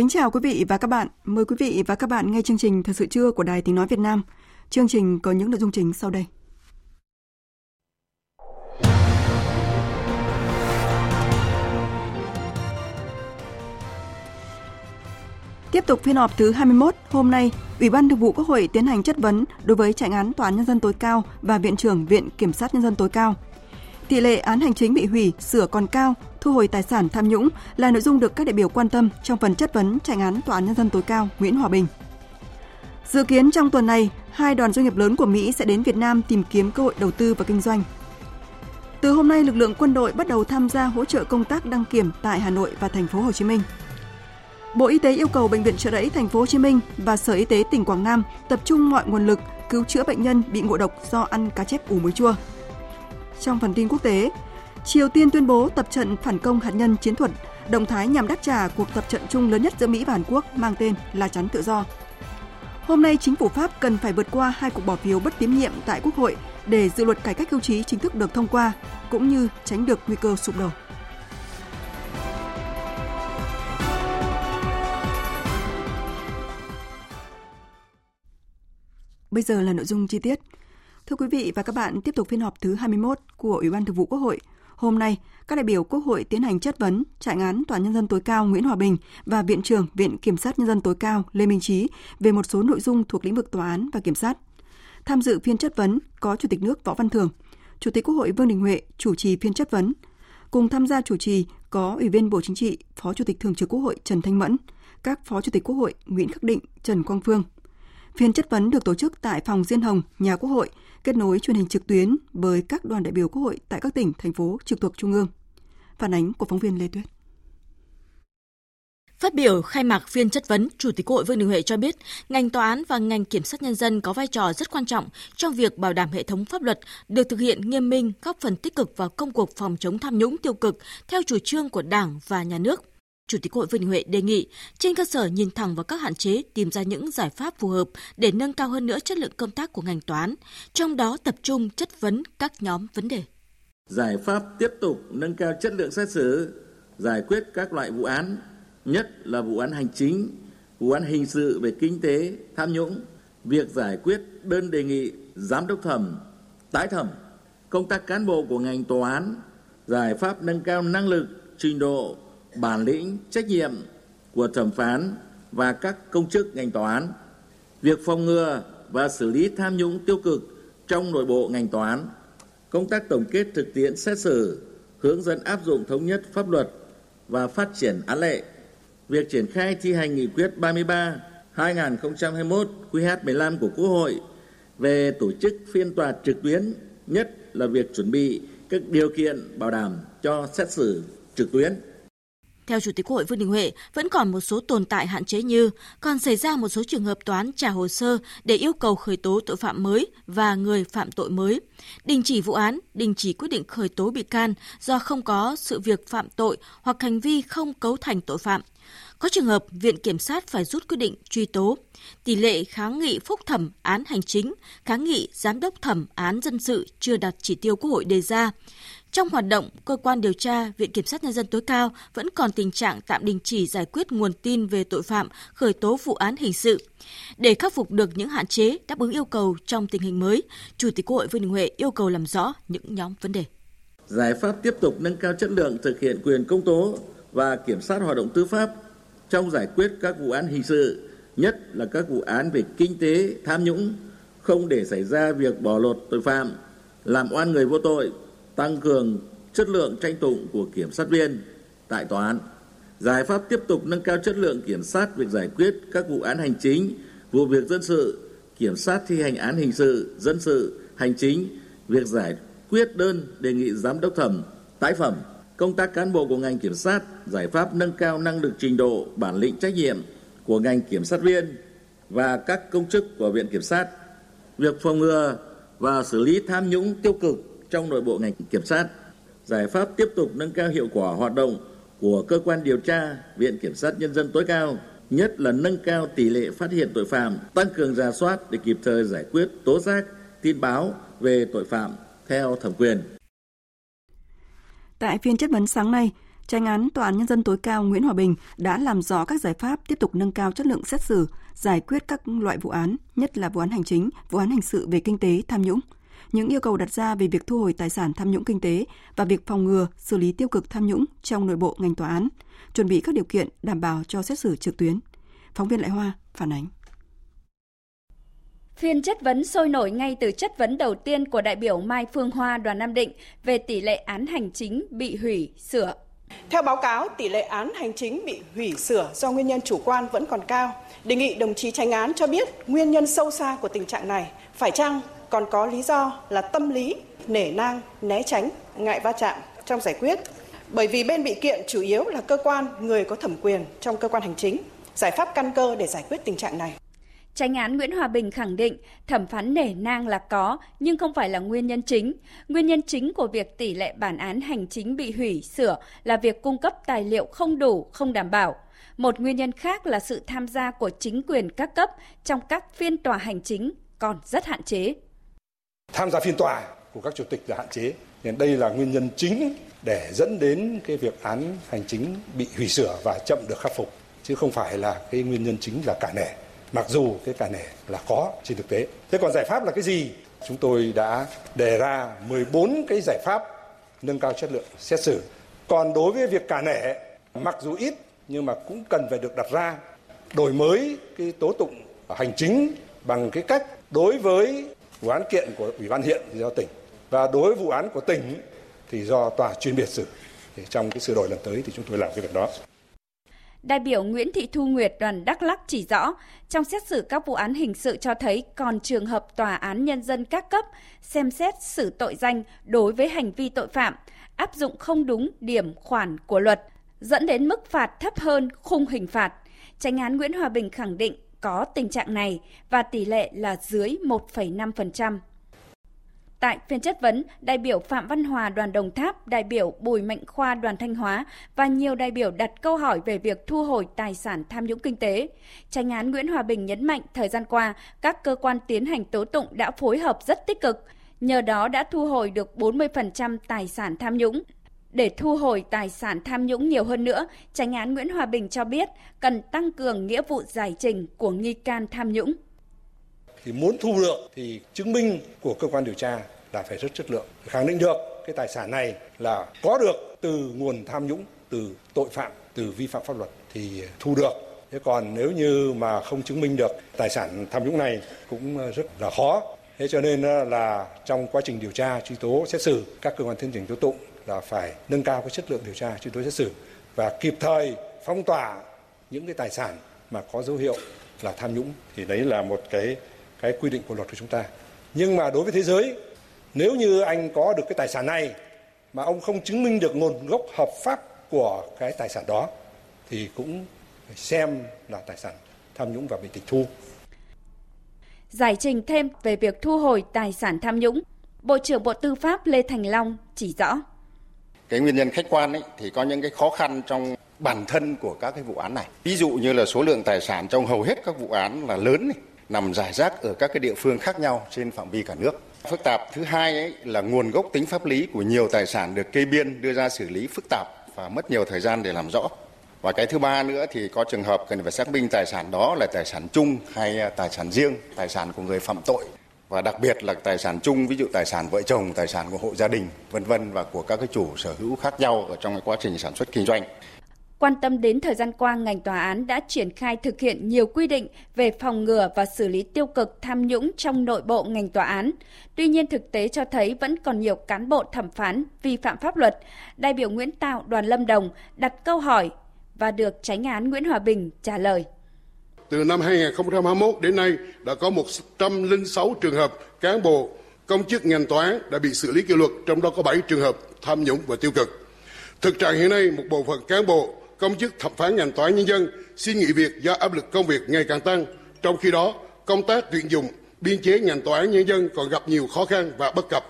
Kính chào quý vị và các bạn. Mời quý vị và các bạn nghe chương trình Thời sự trưa của Đài Tiếng Nói Việt Nam. Chương trình có những nội dung chính sau đây. Tiếp tục phiên họp thứ 21, hôm nay, Ủy ban Thường vụ Quốc hội tiến hành chất vấn đối với trại án Tòa án Nhân dân tối cao và Viện trưởng Viện Kiểm sát Nhân dân tối cao. Tỷ lệ án hành chính bị hủy, sửa còn cao, thu hồi tài sản tham nhũng là nội dung được các đại biểu quan tâm trong phần chất vấn tranh án Tòa án Nhân dân tối cao Nguyễn Hòa Bình. Dự kiến trong tuần này, hai đoàn doanh nghiệp lớn của Mỹ sẽ đến Việt Nam tìm kiếm cơ hội đầu tư và kinh doanh. Từ hôm nay, lực lượng quân đội bắt đầu tham gia hỗ trợ công tác đăng kiểm tại Hà Nội và thành phố Hồ Chí Minh. Bộ Y tế yêu cầu bệnh viện Trợ Rẫy thành phố Hồ Chí Minh và Sở Y tế tỉnh Quảng Nam tập trung mọi nguồn lực cứu chữa bệnh nhân bị ngộ độc do ăn cá chép ủ muối chua. Trong phần tin quốc tế, Triều Tiên tuyên bố tập trận phản công hạt nhân chiến thuật, động thái nhằm đáp trả cuộc tập trận chung lớn nhất giữa Mỹ và Hàn Quốc mang tên là chắn tự do. Hôm nay, chính phủ Pháp cần phải vượt qua hai cuộc bỏ phiếu bất tín nhiệm tại Quốc hội để dự luật cải cách hưu trí chính thức được thông qua, cũng như tránh được nguy cơ sụp đổ. Bây giờ là nội dung chi tiết. Thưa quý vị và các bạn, tiếp tục phiên họp thứ 21 của Ủy ban Thường vụ Quốc hội. Hôm nay, các đại biểu Quốc hội tiến hành chất vấn trại án Tòa Nhân dân tối cao Nguyễn Hòa Bình và Viện trưởng Viện Kiểm sát Nhân dân tối cao Lê Minh Trí về một số nội dung thuộc lĩnh vực tòa án và kiểm sát. Tham dự phiên chất vấn có Chủ tịch nước Võ Văn Thưởng, Chủ tịch Quốc hội Vương Đình Huệ chủ trì phiên chất vấn. Cùng tham gia chủ trì có Ủy viên Bộ Chính trị, Phó Chủ tịch Thường trực Quốc hội Trần Thanh Mẫn, các Phó Chủ tịch Quốc hội Nguyễn Khắc Định, Trần Quang Phương. Phiên chất vấn được tổ chức tại phòng Diên Hồng, nhà Quốc hội, kết nối truyền hình trực tuyến với các đoàn đại biểu Quốc hội tại các tỉnh, thành phố trực thuộc Trung ương. Phản ánh của phóng viên Lê Tuyết. Phát biểu khai mạc phiên chất vấn, Chủ tịch Quốc hội Vương Đình Huệ cho biết, ngành tòa án và ngành kiểm sát nhân dân có vai trò rất quan trọng trong việc bảo đảm hệ thống pháp luật được thực hiện nghiêm minh, góp phần tích cực vào công cuộc phòng chống tham nhũng tiêu cực theo chủ trương của Đảng và Nhà nước. Chủ tịch Hội Vương Đình Huệ đề nghị trên cơ sở nhìn thẳng vào các hạn chế tìm ra những giải pháp phù hợp để nâng cao hơn nữa chất lượng công tác của ngành tòa án, trong đó tập trung chất vấn các nhóm vấn đề. Giải pháp tiếp tục nâng cao chất lượng xét xử, giải quyết các loại vụ án, nhất là vụ án hành chính, vụ án hình sự về kinh tế, tham nhũng, việc giải quyết đơn đề nghị giám đốc thẩm, tái thẩm, công tác cán bộ của ngành tòa án, giải pháp nâng cao năng lực, trình độ bản lĩnh, trách nhiệm của thẩm phán và các công chức ngành tòa án, việc phòng ngừa và xử lý tham nhũng tiêu cực trong nội bộ ngành tòa án, công tác tổng kết thực tiễn xét xử, hướng dẫn áp dụng thống nhất pháp luật và phát triển án lệ, việc triển khai thi hành nghị quyết 33 2021 QH15 của Quốc hội về tổ chức phiên tòa trực tuyến, nhất là việc chuẩn bị các điều kiện bảo đảm cho xét xử trực tuyến. Theo Chủ tịch Quốc hội Vương Đình Huệ, vẫn còn một số tồn tại hạn chế như còn xảy ra một số trường hợp toán trả hồ sơ để yêu cầu khởi tố tội phạm mới và người phạm tội mới, đình chỉ vụ án, đình chỉ quyết định khởi tố bị can do không có sự việc phạm tội hoặc hành vi không cấu thành tội phạm. Có trường hợp Viện Kiểm sát phải rút quyết định truy tố. Tỷ lệ kháng nghị phúc thẩm án hành chính, kháng nghị giám đốc thẩm án dân sự chưa đạt chỉ tiêu Quốc hội đề ra. Trong hoạt động, cơ quan điều tra, Viện Kiểm sát Nhân dân tối cao vẫn còn tình trạng tạm đình chỉ giải quyết nguồn tin về tội phạm, khởi tố vụ án hình sự. Để khắc phục được những hạn chế đáp ứng yêu cầu trong tình hình mới, Chủ tịch Quốc hội Vương Đình Huệ yêu cầu làm rõ những nhóm vấn đề. Giải pháp tiếp tục nâng cao chất lượng thực hiện quyền công tố và kiểm sát hoạt động tư pháp trong giải quyết các vụ án hình sự, nhất là các vụ án về kinh tế, tham nhũng, không để xảy ra việc bỏ lọt tội phạm, làm oan người vô tội, tăng cường chất lượng tranh tụng của kiểm sát viên tại tòa án. Giải pháp tiếp tục nâng cao chất lượng kiểm sát việc giải quyết các vụ án hành chính, vụ việc dân sự, kiểm sát thi hành án hình sự, dân sự, hành chính, việc giải quyết đơn đề nghị giám đốc thẩm, tái phẩm, công tác cán bộ của ngành kiểm sát, giải pháp nâng cao năng lực trình độ, bản lĩnh trách nhiệm của ngành kiểm sát viên và các công chức của viện kiểm sát, việc phòng ngừa và xử lý tham nhũng tiêu cực trong nội bộ ngành kiểm sát, giải pháp tiếp tục nâng cao hiệu quả hoạt động của cơ quan điều tra, viện kiểm sát nhân dân tối cao, nhất là nâng cao tỷ lệ phát hiện tội phạm, tăng cường ra soát để kịp thời giải quyết tố giác, tin báo về tội phạm theo thẩm quyền. Tại phiên chất vấn sáng nay, Tranh án Tòa án Nhân dân tối cao Nguyễn Hòa Bình đã làm rõ các giải pháp tiếp tục nâng cao chất lượng xét xử, giải quyết các loại vụ án, nhất là vụ án hành chính, vụ án hình sự về kinh tế, tham nhũng. Những yêu cầu đặt ra về việc thu hồi tài sản tham nhũng kinh tế và việc phòng ngừa, xử lý tiêu cực tham nhũng trong nội bộ ngành tòa án, chuẩn bị các điều kiện đảm bảo cho xét xử trực tuyến. Phóng viên Lại Hoa phản ánh. Phiên chất vấn sôi nổi ngay từ chất vấn đầu tiên của đại biểu Mai Phương Hoa đoàn Nam Định về tỷ lệ án hành chính bị hủy, sửa. Theo báo cáo, tỷ lệ án hành chính bị hủy sửa do nguyên nhân chủ quan vẫn còn cao. Đề nghị đồng chí tranh án cho biết nguyên nhân sâu xa của tình trạng này, phải chăng còn có lý do là tâm lý, nể nang, né tránh, ngại va chạm trong giải quyết. Bởi vì bên bị kiện chủ yếu là cơ quan, người có thẩm quyền trong cơ quan hành chính. Giải pháp căn cơ để giải quyết tình trạng này. Tranh án Nguyễn Hòa Bình khẳng định thẩm phán nể nang là có nhưng không phải là nguyên nhân chính. Nguyên nhân chính của việc tỷ lệ bản án hành chính bị hủy, sửa là việc cung cấp tài liệu không đủ, không đảm bảo. Một nguyên nhân khác là sự tham gia của chính quyền các cấp trong các phiên tòa hành chính còn rất hạn chế. Tham gia phiên tòa của các chủ tịch là hạn chế. Nên đây là nguyên nhân chính để dẫn đến cái việc án hành chính bị hủy sửa và chậm được khắc phục chứ không phải là cái nguyên nhân chính là cả nể mặc dù cái cả nể là có trên thực tế. Thế còn giải pháp là cái gì? Chúng tôi đã đề ra 14 cái giải pháp nâng cao chất lượng xét xử. Còn đối với việc cả nể, mặc dù ít nhưng mà cũng cần phải được đặt ra đổi mới cái tố tụng hành chính bằng cái cách đối với vụ án kiện của ủy ban huyện thì do tỉnh và đối với vụ án của tỉnh thì do tòa chuyên biệt xử. Thì trong cái sửa đổi lần tới thì chúng tôi làm cái việc đó. Đại biểu Nguyễn Thị Thu Nguyệt đoàn Đắk Lắc chỉ rõ, trong xét xử các vụ án hình sự cho thấy còn trường hợp tòa án nhân dân các cấp xem xét xử tội danh đối với hành vi tội phạm, áp dụng không đúng điểm khoản của luật, dẫn đến mức phạt thấp hơn khung hình phạt. Tránh án Nguyễn Hòa Bình khẳng định có tình trạng này và tỷ lệ là dưới 1,5%. Tại phiên chất vấn, đại biểu Phạm Văn Hòa đoàn Đồng Tháp, đại biểu Bùi Mạnh Khoa đoàn Thanh Hóa và nhiều đại biểu đặt câu hỏi về việc thu hồi tài sản tham nhũng kinh tế. Tranh án Nguyễn Hòa Bình nhấn mạnh thời gian qua, các cơ quan tiến hành tố tụng đã phối hợp rất tích cực, nhờ đó đã thu hồi được 40% tài sản tham nhũng. Để thu hồi tài sản tham nhũng nhiều hơn nữa, tranh án Nguyễn Hòa Bình cho biết cần tăng cường nghĩa vụ giải trình của nghi can tham nhũng. Thì muốn thu được thì chứng minh của cơ quan điều tra là phải rất chất lượng. Khẳng định được cái tài sản này là có được từ nguồn tham nhũng từ tội phạm từ vi phạm pháp luật thì thu được. Thế còn nếu như mà không chứng minh được tài sản tham nhũng này cũng rất là khó. Thế cho nên là trong quá trình điều tra truy tố xét xử các cơ quan tiến hành tố tụng là phải nâng cao cái chất lượng điều tra truy tố xét xử và kịp thời phong tỏa những cái tài sản mà có dấu hiệu là tham nhũng thì đấy là một cái cái quy định của luật của chúng ta. Nhưng mà đối với thế giới, nếu như anh có được cái tài sản này mà ông không chứng minh được nguồn gốc hợp pháp của cái tài sản đó thì cũng phải xem là tài sản tham nhũng và bị tịch thu. Giải trình thêm về việc thu hồi tài sản tham nhũng, Bộ trưởng Bộ Tư pháp Lê Thành Long chỉ rõ. Cái nguyên nhân khách quan ấy, thì có những cái khó khăn trong bản thân của các cái vụ án này. Ví dụ như là số lượng tài sản trong hầu hết các vụ án là lớn này, nằm rải rác ở các cái địa phương khác nhau trên phạm vi cả nước. Phức tạp thứ hai ấy là nguồn gốc tính pháp lý của nhiều tài sản được kê biên đưa ra xử lý phức tạp và mất nhiều thời gian để làm rõ. Và cái thứ ba nữa thì có trường hợp cần phải xác minh tài sản đó là tài sản chung hay à, tài sản riêng, tài sản của người phạm tội và đặc biệt là tài sản chung ví dụ tài sản vợ chồng, tài sản của hộ gia đình vân vân và của các cái chủ sở hữu khác nhau ở trong cái quá trình sản xuất kinh doanh. Quan tâm đến thời gian qua, ngành tòa án đã triển khai thực hiện nhiều quy định về phòng ngừa và xử lý tiêu cực tham nhũng trong nội bộ ngành tòa án. Tuy nhiên thực tế cho thấy vẫn còn nhiều cán bộ thẩm phán vi phạm pháp luật. Đại biểu Nguyễn Tạo đoàn Lâm Đồng đặt câu hỏi và được tránh án Nguyễn Hòa Bình trả lời. Từ năm 2021 đến nay đã có 106 trường hợp cán bộ công chức ngành tòa án đã bị xử lý kỷ luật, trong đó có 7 trường hợp tham nhũng và tiêu cực. Thực trạng hiện nay, một bộ phận cán bộ, công chức thẩm phán ngành tòa án nhân dân xin nghỉ việc do áp lực công việc ngày càng tăng. Trong khi đó, công tác tuyển dụng, biên chế ngành tòa án nhân dân còn gặp nhiều khó khăn và bất cập.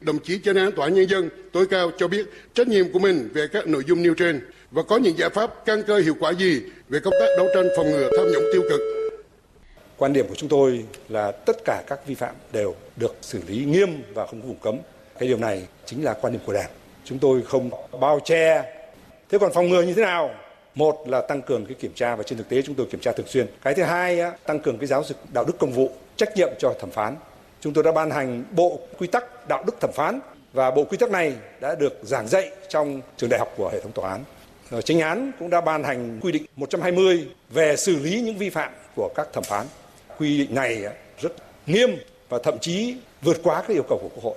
Đồng chí chánh án tòa án nhân dân tối cao cho biết trách nhiệm của mình về các nội dung nêu trên và có những giải pháp căn cơ hiệu quả gì về công tác đấu tranh phòng ngừa tham nhũng tiêu cực. Quan điểm của chúng tôi là tất cả các vi phạm đều được xử lý nghiêm và không có vùng cấm. Cái điều này chính là quan điểm của Đảng. Chúng tôi không bao che. Thế còn phòng ngừa như thế nào? Một là tăng cường cái kiểm tra và trên thực tế chúng tôi kiểm tra thường xuyên. Cái thứ hai á, tăng cường cái giáo dục đạo đức công vụ, trách nhiệm cho thẩm phán. Chúng tôi đã ban hành bộ quy tắc đạo đức thẩm phán và bộ quy tắc này đã được giảng dạy trong trường đại học của hệ thống tòa án. Ờ, Chính án cũng đã ban hành quy định 120 về xử lý những vi phạm của các thẩm phán. Quy định này rất nghiêm và thậm chí vượt quá các yêu cầu của Quốc hội.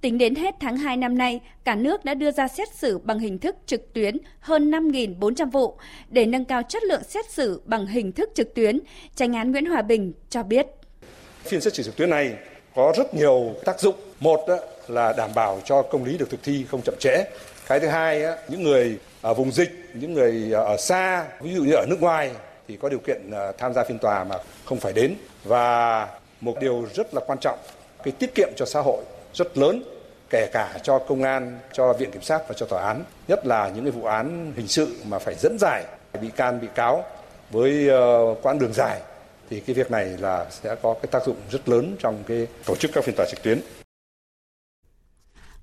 Tính đến hết tháng 2 năm nay, cả nước đã đưa ra xét xử bằng hình thức trực tuyến hơn 5.400 vụ. Để nâng cao chất lượng xét xử bằng hình thức trực tuyến, tranh án Nguyễn Hòa Bình cho biết. Phiên xét xử trực tuyến này có rất nhiều tác dụng. Một là đảm bảo cho công lý được thực thi không chậm trễ. Cái thứ hai, những người ở vùng dịch, những người ở xa, ví dụ như ở nước ngoài thì có điều kiện à, tham gia phiên tòa mà không phải đến. Và một điều rất là quan trọng, cái tiết kiệm cho xã hội rất lớn kể cả cho công an, cho viện kiểm sát và cho tòa án, nhất là những cái vụ án hình sự mà phải dẫn giải bị can bị cáo với ờ, quãng đường dài thì cái việc này là sẽ có cái tác dụng rất lớn trong cái tổ chức các phiên tòa trực tuyến.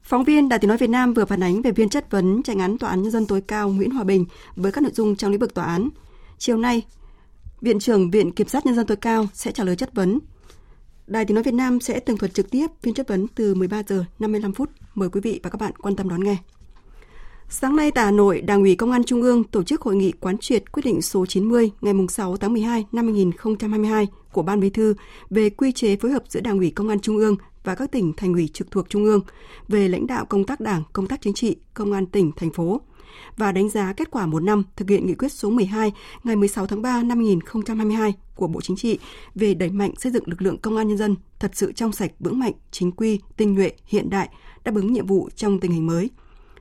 Phóng viên Đài Tiếng nói Việt Nam vừa phản ánh về viên chất vấn tranh án Tòa án Nhân dân tối cao Nguyễn Hòa Bình với các nội dung trong lĩnh vực tòa án. Chiều nay, Viện trưởng Viện Kiểm sát Nhân dân tối cao sẽ trả lời chất vấn. Đài Tiếng nói Việt Nam sẽ tường thuật trực tiếp phiên chất vấn từ 13 giờ 55 phút. Mời quý vị và các bạn quan tâm đón nghe. Sáng nay tại Hà Nội, Đảng ủy Công an Trung ương tổ chức hội nghị quán triệt quyết định số 90 ngày 6 tháng 12 năm 2022 của Ban Bí thư về quy chế phối hợp giữa Đảng ủy Công an Trung ương và các tỉnh thành ủy trực thuộc Trung ương về lãnh đạo công tác Đảng, công tác chính trị, công an tỉnh, thành phố và đánh giá kết quả một năm thực hiện nghị quyết số 12 ngày 16 tháng 3 năm 2022 của Bộ Chính trị về đẩy mạnh xây dựng lực lượng công an nhân dân thật sự trong sạch, vững mạnh, chính quy, tinh nhuệ, hiện đại, đáp ứng nhiệm vụ trong tình hình mới.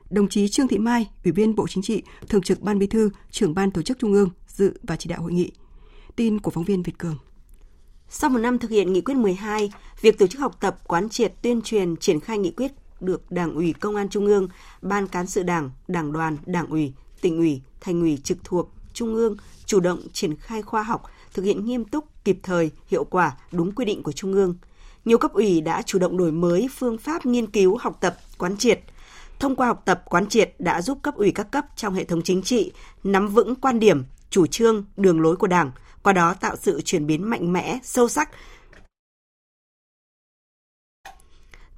Đồng chí Trương Thị Mai, Ủy viên Bộ Chính trị, Thường trực Ban Bí thư, Trưởng ban Tổ chức Trung ương dự và chỉ đạo hội nghị. Tin của phóng viên Việt Cường. Sau một năm thực hiện nghị quyết 12, việc tổ chức học tập, quán triệt, tuyên truyền, triển khai nghị quyết được Đảng ủy Công an Trung ương, Ban Cán sự Đảng, Đảng đoàn, Đảng ủy, tỉnh ủy, thành ủy trực thuộc Trung ương chủ động triển khai khoa học, thực hiện nghiêm túc, kịp thời, hiệu quả, đúng quy định của Trung ương. Nhiều cấp ủy đã chủ động đổi mới phương pháp nghiên cứu, học tập, quán triệt. Thông qua học tập, quán triệt đã giúp cấp ủy các cấp trong hệ thống chính trị nắm vững quan điểm, chủ trương, đường lối của Đảng, qua đó tạo sự chuyển biến mạnh mẽ, sâu sắc.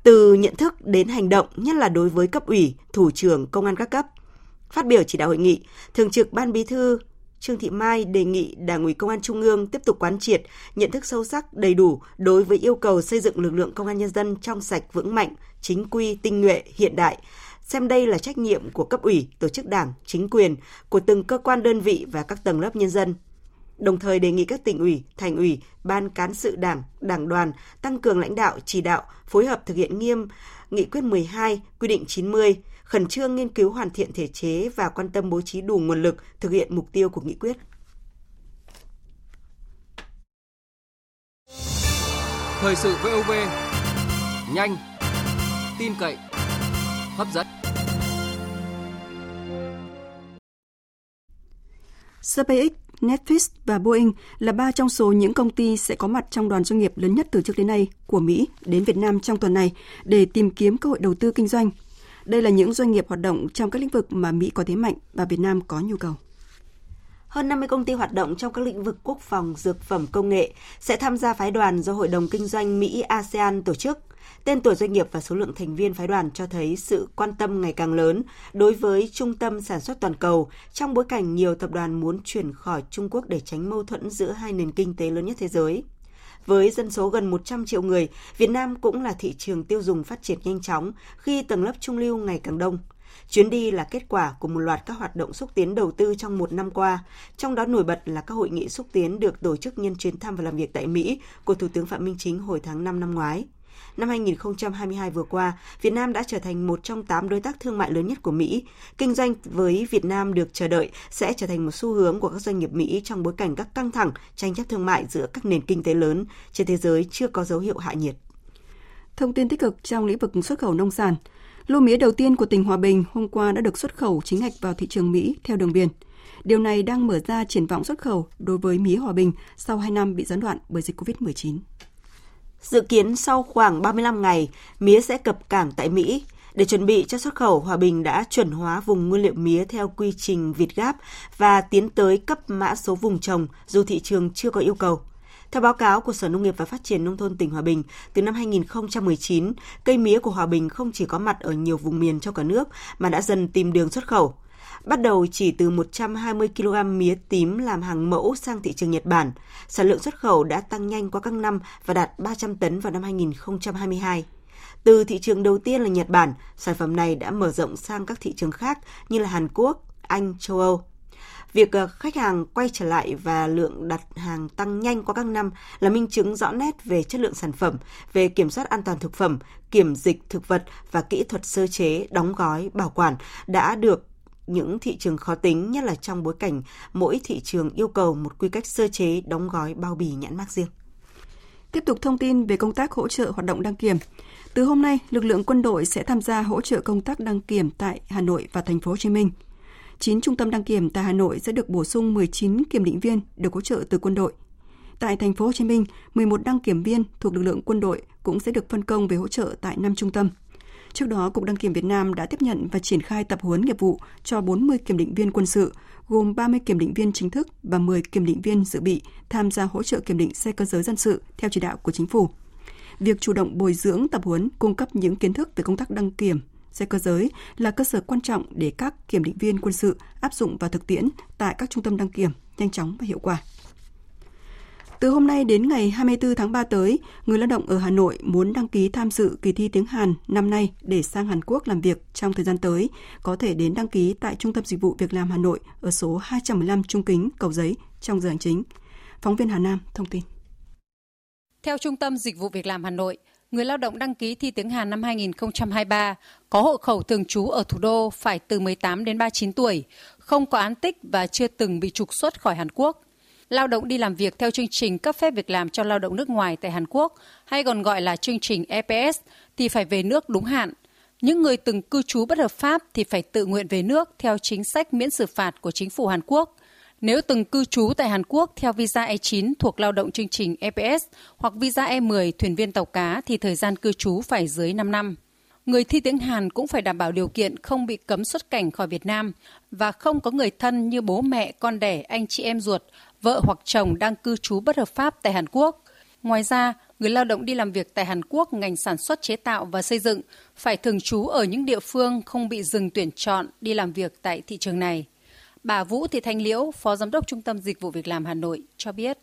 Từ nhận thức đến hành động, nhất là đối với cấp ủy, thủ trưởng công an các cấp. Phát biểu chỉ đạo hội nghị, Thường trực Ban Bí thư Trương Thị Mai đề nghị Đảng ủy Công an Trung ương tiếp tục quán triệt, nhận thức sâu sắc, đầy đủ đối với yêu cầu xây dựng lực lượng công an nhân dân trong sạch vững mạnh, chính quy, tinh nhuệ, hiện đại, xem đây là trách nhiệm của cấp ủy, tổ chức đảng, chính quyền, của từng cơ quan đơn vị và các tầng lớp nhân dân đồng thời đề nghị các tỉnh ủy, thành ủy, ban cán sự đảng, đảng đoàn tăng cường lãnh đạo, chỉ đạo, phối hợp thực hiện nghiêm Nghị quyết 12, quy định 90, khẩn trương nghiên cứu hoàn thiện thể chế và quan tâm bố trí đủ nguồn lực thực hiện mục tiêu của nghị quyết. Thời sự VOV, nhanh, tin cậy, hấp dẫn. SpaceX Netflix và Boeing là ba trong số những công ty sẽ có mặt trong đoàn doanh nghiệp lớn nhất từ trước đến nay của Mỹ đến Việt Nam trong tuần này để tìm kiếm cơ hội đầu tư kinh doanh. Đây là những doanh nghiệp hoạt động trong các lĩnh vực mà Mỹ có thế mạnh và Việt Nam có nhu cầu hơn 50 công ty hoạt động trong các lĩnh vực quốc phòng, dược phẩm, công nghệ sẽ tham gia phái đoàn do Hội đồng Kinh doanh Mỹ ASEAN tổ chức. Tên tuổi doanh nghiệp và số lượng thành viên phái đoàn cho thấy sự quan tâm ngày càng lớn đối với trung tâm sản xuất toàn cầu trong bối cảnh nhiều tập đoàn muốn chuyển khỏi Trung Quốc để tránh mâu thuẫn giữa hai nền kinh tế lớn nhất thế giới. Với dân số gần 100 triệu người, Việt Nam cũng là thị trường tiêu dùng phát triển nhanh chóng khi tầng lớp trung lưu ngày càng đông. Chuyến đi là kết quả của một loạt các hoạt động xúc tiến đầu tư trong một năm qua, trong đó nổi bật là các hội nghị xúc tiến được tổ chức nhân chuyến thăm và làm việc tại Mỹ của Thủ tướng Phạm Minh Chính hồi tháng 5 năm ngoái. Năm 2022 vừa qua, Việt Nam đã trở thành một trong 8 đối tác thương mại lớn nhất của Mỹ. Kinh doanh với Việt Nam được chờ đợi sẽ trở thành một xu hướng của các doanh nghiệp Mỹ trong bối cảnh các căng thẳng tranh chấp thương mại giữa các nền kinh tế lớn trên thế giới chưa có dấu hiệu hạ nhiệt. Thông tin tích cực trong lĩnh vực xuất khẩu nông sản. Lô mía đầu tiên của tỉnh Hòa Bình hôm qua đã được xuất khẩu chính ngạch vào thị trường Mỹ theo đường biển. Điều này đang mở ra triển vọng xuất khẩu đối với mía Hòa Bình sau 2 năm bị gián đoạn bởi dịch COVID-19. Dự kiến sau khoảng 35 ngày, mía sẽ cập cảng tại Mỹ. Để chuẩn bị cho xuất khẩu, Hòa Bình đã chuẩn hóa vùng nguyên liệu mía theo quy trình Việt Gáp và tiến tới cấp mã số vùng trồng dù thị trường chưa có yêu cầu. Theo báo cáo của Sở Nông nghiệp và Phát triển Nông thôn tỉnh Hòa Bình, từ năm 2019, cây mía của Hòa Bình không chỉ có mặt ở nhiều vùng miền trong cả nước mà đã dần tìm đường xuất khẩu. Bắt đầu chỉ từ 120 kg mía tím làm hàng mẫu sang thị trường Nhật Bản, sản lượng xuất khẩu đã tăng nhanh qua các năm và đạt 300 tấn vào năm 2022. Từ thị trường đầu tiên là Nhật Bản, sản phẩm này đã mở rộng sang các thị trường khác như là Hàn Quốc, Anh, châu Âu. Việc ờ, khách hàng quay trở lại và lượng đặt hàng tăng nhanh qua các năm là minh chứng rõ nét về chất lượng sản phẩm, về kiểm soát an toàn thực phẩm, kiểm dịch thực vật và kỹ thuật sơ chế, đóng gói, bảo quản đã được những thị trường khó tính, nhất là trong bối cảnh mỗi thị trường yêu cầu một quy cách sơ chế, đóng gói, bao bì nhãn mác riêng. Tiếp tục thông tin về công tác hỗ trợ hoạt động đăng kiểm. Từ hôm nay, lực lượng quân đội sẽ tham gia hỗ trợ công tác đăng kiểm tại Hà Nội và thành phố Hồ Chí Minh. 9 trung tâm đăng kiểm tại Hà Nội sẽ được bổ sung 19 kiểm định viên được hỗ trợ từ quân đội. Tại thành phố Hồ Chí Minh, 11 đăng kiểm viên thuộc lực lượng quân đội cũng sẽ được phân công về hỗ trợ tại 5 trung tâm. Trước đó, Cục Đăng kiểm Việt Nam đã tiếp nhận và triển khai tập huấn nghiệp vụ cho 40 kiểm định viên quân sự, gồm 30 kiểm định viên chính thức và 10 kiểm định viên dự bị tham gia hỗ trợ kiểm định xe cơ giới dân sự theo chỉ đạo của chính phủ. Việc chủ động bồi dưỡng tập huấn, cung cấp những kiến thức về công tác đăng kiểm xe cơ giới là cơ sở quan trọng để các kiểm định viên quân sự áp dụng vào thực tiễn tại các trung tâm đăng kiểm nhanh chóng và hiệu quả. Từ hôm nay đến ngày 24 tháng 3 tới, người lao động ở Hà Nội muốn đăng ký tham dự kỳ thi tiếng Hàn năm nay để sang Hàn Quốc làm việc trong thời gian tới, có thể đến đăng ký tại Trung tâm Dịch vụ Việc làm Hà Nội ở số 215 Trung Kính, Cầu Giấy trong giờ hành chính. Phóng viên Hà Nam thông tin. Theo Trung tâm Dịch vụ Việc làm Hà Nội, người lao động đăng ký thi tiếng Hàn năm 2023 có hộ khẩu thường trú ở thủ đô phải từ 18 đến 39 tuổi, không có án tích và chưa từng bị trục xuất khỏi Hàn Quốc. Lao động đi làm việc theo chương trình cấp phép việc làm cho lao động nước ngoài tại Hàn Quốc, hay còn gọi là chương trình EPS, thì phải về nước đúng hạn. Những người từng cư trú bất hợp pháp thì phải tự nguyện về nước theo chính sách miễn xử phạt của chính phủ Hàn Quốc – nếu từng cư trú tại Hàn Quốc theo visa E9 thuộc lao động chương trình EPS hoặc visa E10 thuyền viên tàu cá thì thời gian cư trú phải dưới 5 năm. Người thi tiếng Hàn cũng phải đảm bảo điều kiện không bị cấm xuất cảnh khỏi Việt Nam và không có người thân như bố mẹ, con đẻ, anh chị em ruột, vợ hoặc chồng đang cư trú bất hợp pháp tại Hàn Quốc. Ngoài ra, người lao động đi làm việc tại Hàn Quốc ngành sản xuất chế tạo và xây dựng phải thường trú ở những địa phương không bị dừng tuyển chọn đi làm việc tại thị trường này. Bà Vũ Thị Thanh Liễu, Phó Giám đốc Trung tâm Dịch vụ Việc làm Hà Nội cho biết.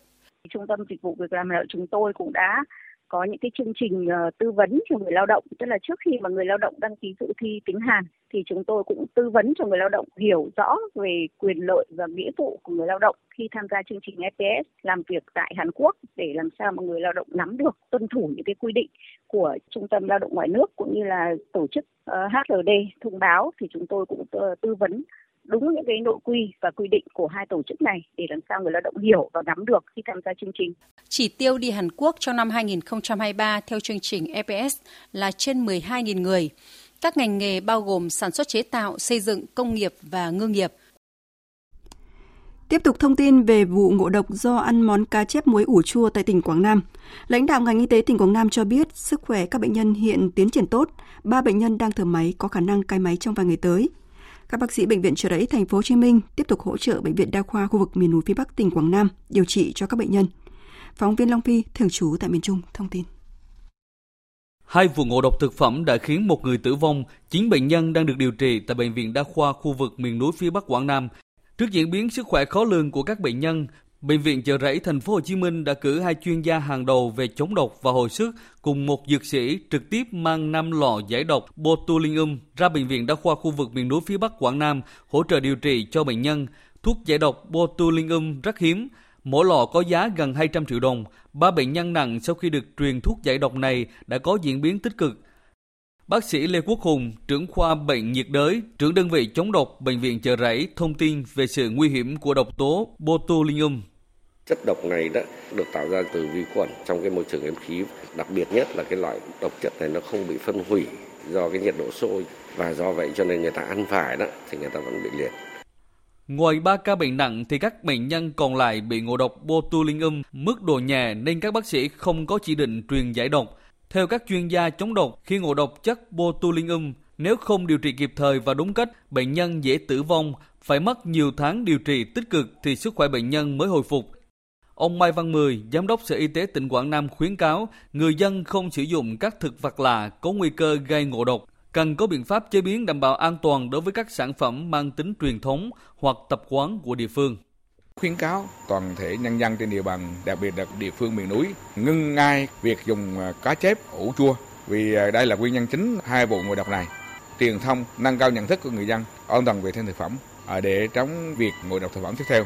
Trung tâm Dịch vụ Việc làm Hà Nội chúng tôi cũng đã có những cái chương trình ờ, tư vấn cho người lao động tức là trước khi mà người lao động đăng ký dự thi tiếng Hàn thì chúng tôi cũng tư vấn cho người lao động hiểu rõ về quyền lợi và nghĩa vụ của người lao động khi tham gia chương trình EPS làm việc tại Hàn Quốc để làm sao mà người lao động nắm được tuân thủ những cái quy định của Trung tâm Lao động Ngoài nước cũng như là tổ chức ờ, HRD thông báo thì chúng tôi cũng ờ, tư vấn đúng những cái nội quy và quy định của hai tổ chức này để làm sao người lao động hiểu và nắm được khi tham gia chương trình. Chỉ tiêu đi Hàn Quốc trong năm 2023 theo chương trình EPS là trên 12.000 người. Các ngành nghề bao gồm sản xuất chế tạo, xây dựng, công nghiệp và ngư nghiệp. Tiếp tục thông tin về vụ ngộ độc do ăn món cá chép muối ủ chua tại tỉnh Quảng Nam. Lãnh đạo ngành y tế tỉnh Quảng Nam cho biết sức khỏe các bệnh nhân hiện tiến triển tốt, ba bệnh nhân đang thở máy có khả năng cai máy trong vài ngày tới. Các bác sĩ bệnh viện Trợ Rẫy thành phố Hồ Chí Minh tiếp tục hỗ trợ bệnh viện đa khoa khu vực miền núi phía Bắc tỉnh Quảng Nam điều trị cho các bệnh nhân. Phóng viên Long Phi thường trú tại miền Trung thông tin. Hai vụ ngộ độc thực phẩm đã khiến một người tử vong, chín bệnh nhân đang được điều trị tại bệnh viện đa khoa khu vực miền núi phía Bắc Quảng Nam. Trước diễn biến sức khỏe khó lường của các bệnh nhân, Bệnh viện Chợ Rẫy thành phố Hồ Chí Minh đã cử hai chuyên gia hàng đầu về chống độc và hồi sức cùng một dược sĩ trực tiếp mang 5 lọ giải độc botulinum ra bệnh viện đa khoa khu vực miền núi phía Bắc Quảng Nam hỗ trợ điều trị cho bệnh nhân. Thuốc giải độc botulinum rất hiếm, mỗi lọ có giá gần 200 triệu đồng. Ba bệnh nhân nặng sau khi được truyền thuốc giải độc này đã có diễn biến tích cực. Bác sĩ Lê Quốc Hùng, trưởng khoa bệnh nhiệt đới, trưởng đơn vị chống độc bệnh viện Chợ Rẫy thông tin về sự nguy hiểm của độc tố botulinum. Chất độc này đã được tạo ra từ vi khuẩn trong cái môi trường êm khí. Đặc biệt nhất là cái loại độc chất này nó không bị phân hủy do cái nhiệt độ sôi và do vậy cho nên người ta ăn phải đó thì người ta vẫn bị liệt. Ngoài 3 ca bệnh nặng thì các bệnh nhân còn lại bị ngộ độc botulinum mức độ nhẹ nên các bác sĩ không có chỉ định truyền giải độc. Theo các chuyên gia chống độc, khi ngộ độc chất botulinum, nếu không điều trị kịp thời và đúng cách, bệnh nhân dễ tử vong, phải mất nhiều tháng điều trị tích cực thì sức khỏe bệnh nhân mới hồi phục. Ông Mai Văn Mười, Giám đốc Sở Y tế tỉnh Quảng Nam khuyến cáo người dân không sử dụng các thực vật lạ có nguy cơ gây ngộ độc, cần có biện pháp chế biến đảm bảo an toàn đối với các sản phẩm mang tính truyền thống hoặc tập quán của địa phương. Khuyến cáo toàn thể nhân dân trên địa bàn, đặc biệt là địa phương miền núi, ngưng ngay việc dùng à, cá chép ủ chua vì à, đây là nguyên nhân chính hai vụ ngộ độc này. Truyền thông nâng cao nhận thức của người dân an toàn vệ sinh thực phẩm à, để tránh việc ngộ độc thực phẩm tiếp theo.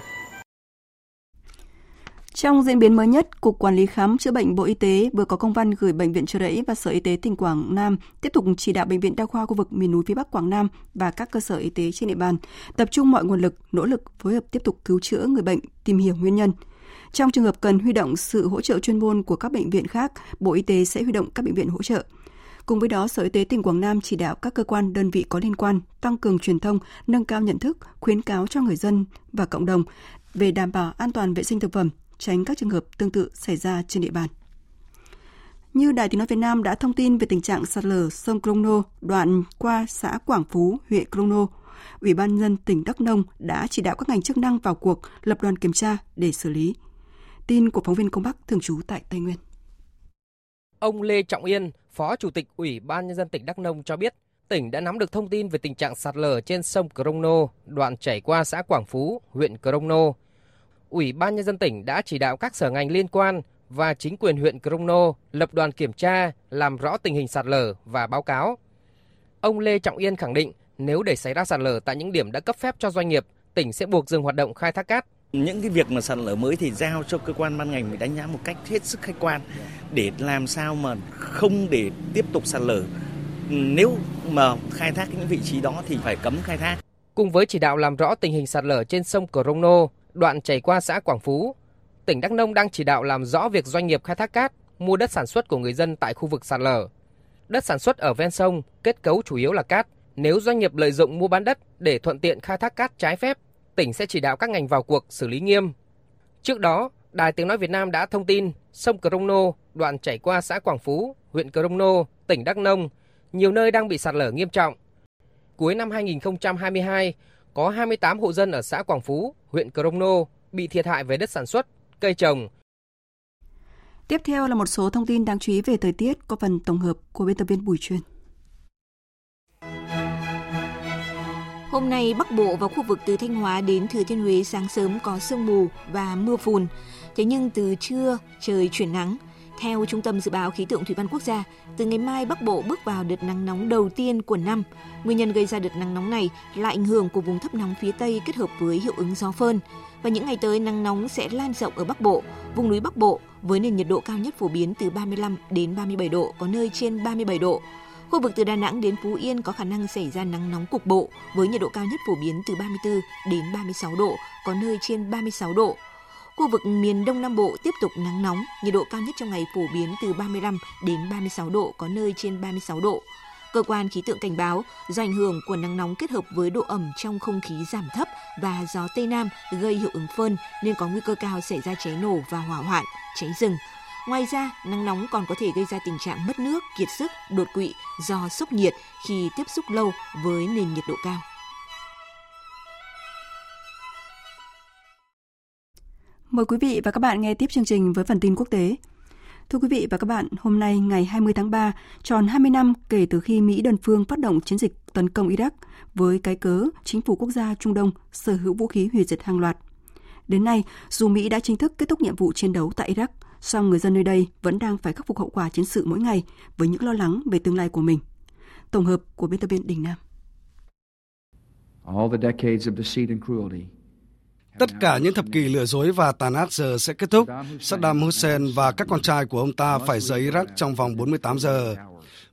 Trong diễn biến mới nhất, Cục Quản lý Khám chữa bệnh Bộ Y tế vừa có công văn gửi Bệnh viện Trợ Rẫy và Sở Y tế tỉnh Quảng Nam tiếp tục chỉ đạo Bệnh viện Đa khoa khu vực miền núi phía Bắc Quảng Nam và các cơ sở y tế trên địa bàn tập trung mọi nguồn lực, nỗ lực phối hợp tiếp tục cứu chữa người bệnh, tìm hiểu nguyên nhân. Trong trường hợp cần huy động sự hỗ trợ chuyên môn của các bệnh viện khác, Bộ Y tế sẽ huy động các bệnh viện hỗ trợ. Cùng với đó, Sở Y tế tỉnh Quảng Nam chỉ đạo các cơ quan đơn vị có liên quan tăng cường truyền thông, nâng cao nhận thức, khuyến cáo cho người dân và cộng đồng về đảm bảo an toàn vệ sinh thực phẩm, tránh các trường hợp tương tự xảy ra trên địa bàn. Như Đài Tiếng Nói Việt Nam đã thông tin về tình trạng sạt lở sông Crono đoạn qua xã Quảng Phú, huyện Crono, Ủy ban nhân tỉnh Đắk Nông đã chỉ đạo các ngành chức năng vào cuộc lập đoàn kiểm tra để xử lý. Tin của phóng viên Công Bắc thường trú tại Tây Nguyên. Ông Lê Trọng Yên, Phó Chủ tịch Ủy ban Nhân dân tỉnh Đắk Nông cho biết, tỉnh đã nắm được thông tin về tình trạng sạt lở trên sông Crono, đoạn chảy qua xã Quảng Phú, huyện Crono, Ủy ban Nhân dân tỉnh đã chỉ đạo các sở ngành liên quan và chính quyền huyện Crono lập đoàn kiểm tra, làm rõ tình hình sạt lở và báo cáo. Ông Lê Trọng Yên khẳng định nếu để xảy ra sạt lở tại những điểm đã cấp phép cho doanh nghiệp, tỉnh sẽ buộc dừng hoạt động khai thác cát. Những cái việc mà sạt lở mới thì giao cho cơ quan ban ngành phải đánh giá một cách hết sức khách quan để làm sao mà không để tiếp tục sạt lở. Nếu mà khai thác những vị trí đó thì phải cấm khai thác. Cùng với chỉ đạo làm rõ tình hình sạt lở trên sông Crono, đoạn chảy qua xã Quảng Phú, tỉnh Đắk Nông đang chỉ đạo làm rõ việc doanh nghiệp khai thác cát mua đất sản xuất của người dân tại khu vực sạt lở. Đất sản xuất ở ven sông kết cấu chủ yếu là cát. Nếu doanh nghiệp lợi dụng mua bán đất để thuận tiện khai thác cát trái phép, tỉnh sẽ chỉ đạo các ngành vào cuộc xử lý nghiêm. Trước đó, Đài Tiếng Nói Việt Nam đã thông tin sông Crono, đoạn chảy qua xã Quảng Phú, huyện Crono, tỉnh Đắk Nông, nhiều nơi đang bị sạt lở nghiêm trọng. Cuối năm 2022, có 28 hộ dân ở xã Quảng Phú, huyện Crono bị thiệt hại về đất sản xuất, cây trồng. Tiếp theo là một số thông tin đáng chú ý về thời tiết có phần tổng hợp của biên tập viên Bùi Truyền. Hôm nay, Bắc Bộ và khu vực từ Thanh Hóa đến Thừa Thiên Huế sáng sớm có sương mù và mưa phùn. Thế nhưng từ trưa, trời chuyển nắng. Theo Trung tâm Dự báo Khí tượng Thủy văn Quốc gia, từ ngày mai Bắc Bộ bước vào đợt nắng nóng đầu tiên của năm. Nguyên nhân gây ra đợt nắng nóng này là ảnh hưởng của vùng thấp nóng phía Tây kết hợp với hiệu ứng gió phơn. Và những ngày tới nắng nóng sẽ lan rộng ở Bắc Bộ, vùng núi Bắc Bộ với nền nhiệt độ cao nhất phổ biến từ 35 đến 37 độ, có nơi trên 37 độ. Khu vực từ Đà Nẵng đến Phú Yên có khả năng xảy ra nắng nóng cục bộ với nhiệt độ cao nhất phổ biến từ 34 đến 36 độ, có nơi trên 36 độ. Khu vực miền Đông Nam Bộ tiếp tục nắng nóng, nhiệt độ cao nhất trong ngày phổ biến từ 35 đến 36 độ, có nơi trên 36 độ. Cơ quan khí tượng cảnh báo do ảnh hưởng của nắng nóng kết hợp với độ ẩm trong không khí giảm thấp và gió Tây Nam gây hiệu ứng phơn nên có nguy cơ cao xảy ra cháy nổ và hỏa hoạn, cháy rừng. Ngoài ra, nắng nóng còn có thể gây ra tình trạng mất nước, kiệt sức, đột quỵ do sốc nhiệt khi tiếp xúc lâu với nền nhiệt độ cao. Mời quý vị và các bạn nghe tiếp chương trình với phần tin quốc tế. Thưa quý vị và các bạn, hôm nay ngày 20 tháng 3, tròn 20 năm kể từ khi Mỹ đơn phương phát động chiến dịch tấn công Iraq với cái cớ chính phủ quốc gia Trung Đông sở hữu vũ khí hủy diệt hàng loạt. Đến nay, dù Mỹ đã chính thức kết thúc nhiệm vụ chiến đấu tại Iraq, song người dân nơi đây vẫn đang phải khắc phục hậu quả chiến sự mỗi ngày với những lo lắng về tương lai của mình. Tổng hợp của biên tập viên Đình Nam. All the decades of deceit and cruelty Tất cả những thập kỷ lừa dối và tàn ác giờ sẽ kết thúc. Saddam Hussein và các con trai của ông ta phải rời Iraq trong vòng 48 giờ.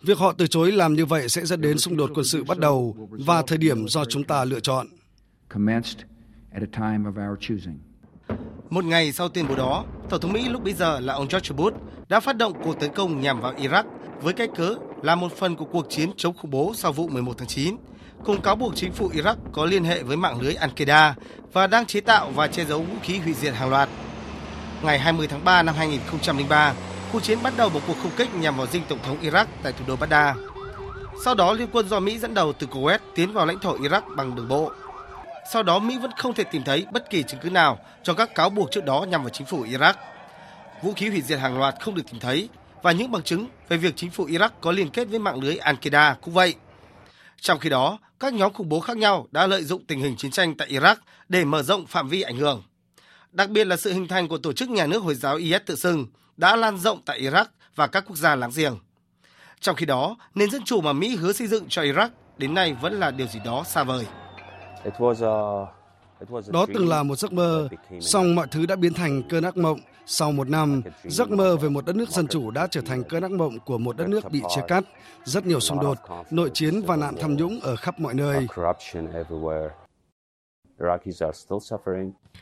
Việc họ từ chối làm như vậy sẽ dẫn đến xung đột quân sự bắt đầu và thời điểm do chúng ta lựa chọn. Một ngày sau tuyên bố đó, Tổng thống Mỹ lúc bấy giờ là ông George Bush đã phát động cuộc tấn công nhằm vào Iraq với cái cớ là một phần của cuộc chiến chống khủng bố sau vụ 11 tháng 9 cùng cáo buộc chính phủ Iraq có liên hệ với mạng lưới Al-Qaeda và đang chế tạo và che giấu vũ khí hủy diệt hàng loạt. Ngày 20 tháng 3 năm 2003, cuộc chiến bắt đầu một cuộc không kích nhằm vào dinh tổng thống Iraq tại thủ đô Baghdad. Sau đó, liên quân do Mỹ dẫn đầu từ Kuwait tiến vào lãnh thổ Iraq bằng đường bộ. Sau đó, Mỹ vẫn không thể tìm thấy bất kỳ chứng cứ nào cho các cáo buộc trước đó nhằm vào chính phủ Iraq. Vũ khí hủy diệt hàng loạt không được tìm thấy và những bằng chứng về việc chính phủ Iraq có liên kết với mạng lưới Al-Qaeda cũng vậy. Trong khi đó, các nhóm khủng bố khác nhau đã lợi dụng tình hình chiến tranh tại Iraq để mở rộng phạm vi ảnh hưởng. Đặc biệt là sự hình thành của tổ chức nhà nước Hồi giáo IS tự xưng đã lan rộng tại Iraq và các quốc gia láng giềng. Trong khi đó, nền dân chủ mà Mỹ hứa xây dựng cho Iraq đến nay vẫn là điều gì đó xa vời. Đó từng là một giấc mơ, song mọi thứ đã biến thành cơn ác mộng. Sau một năm, giấc mơ về một đất nước dân chủ đã trở thành cơn ác mộng của một đất nước bị chia cắt, rất nhiều xung đột, nội chiến và nạn tham nhũng ở khắp mọi nơi.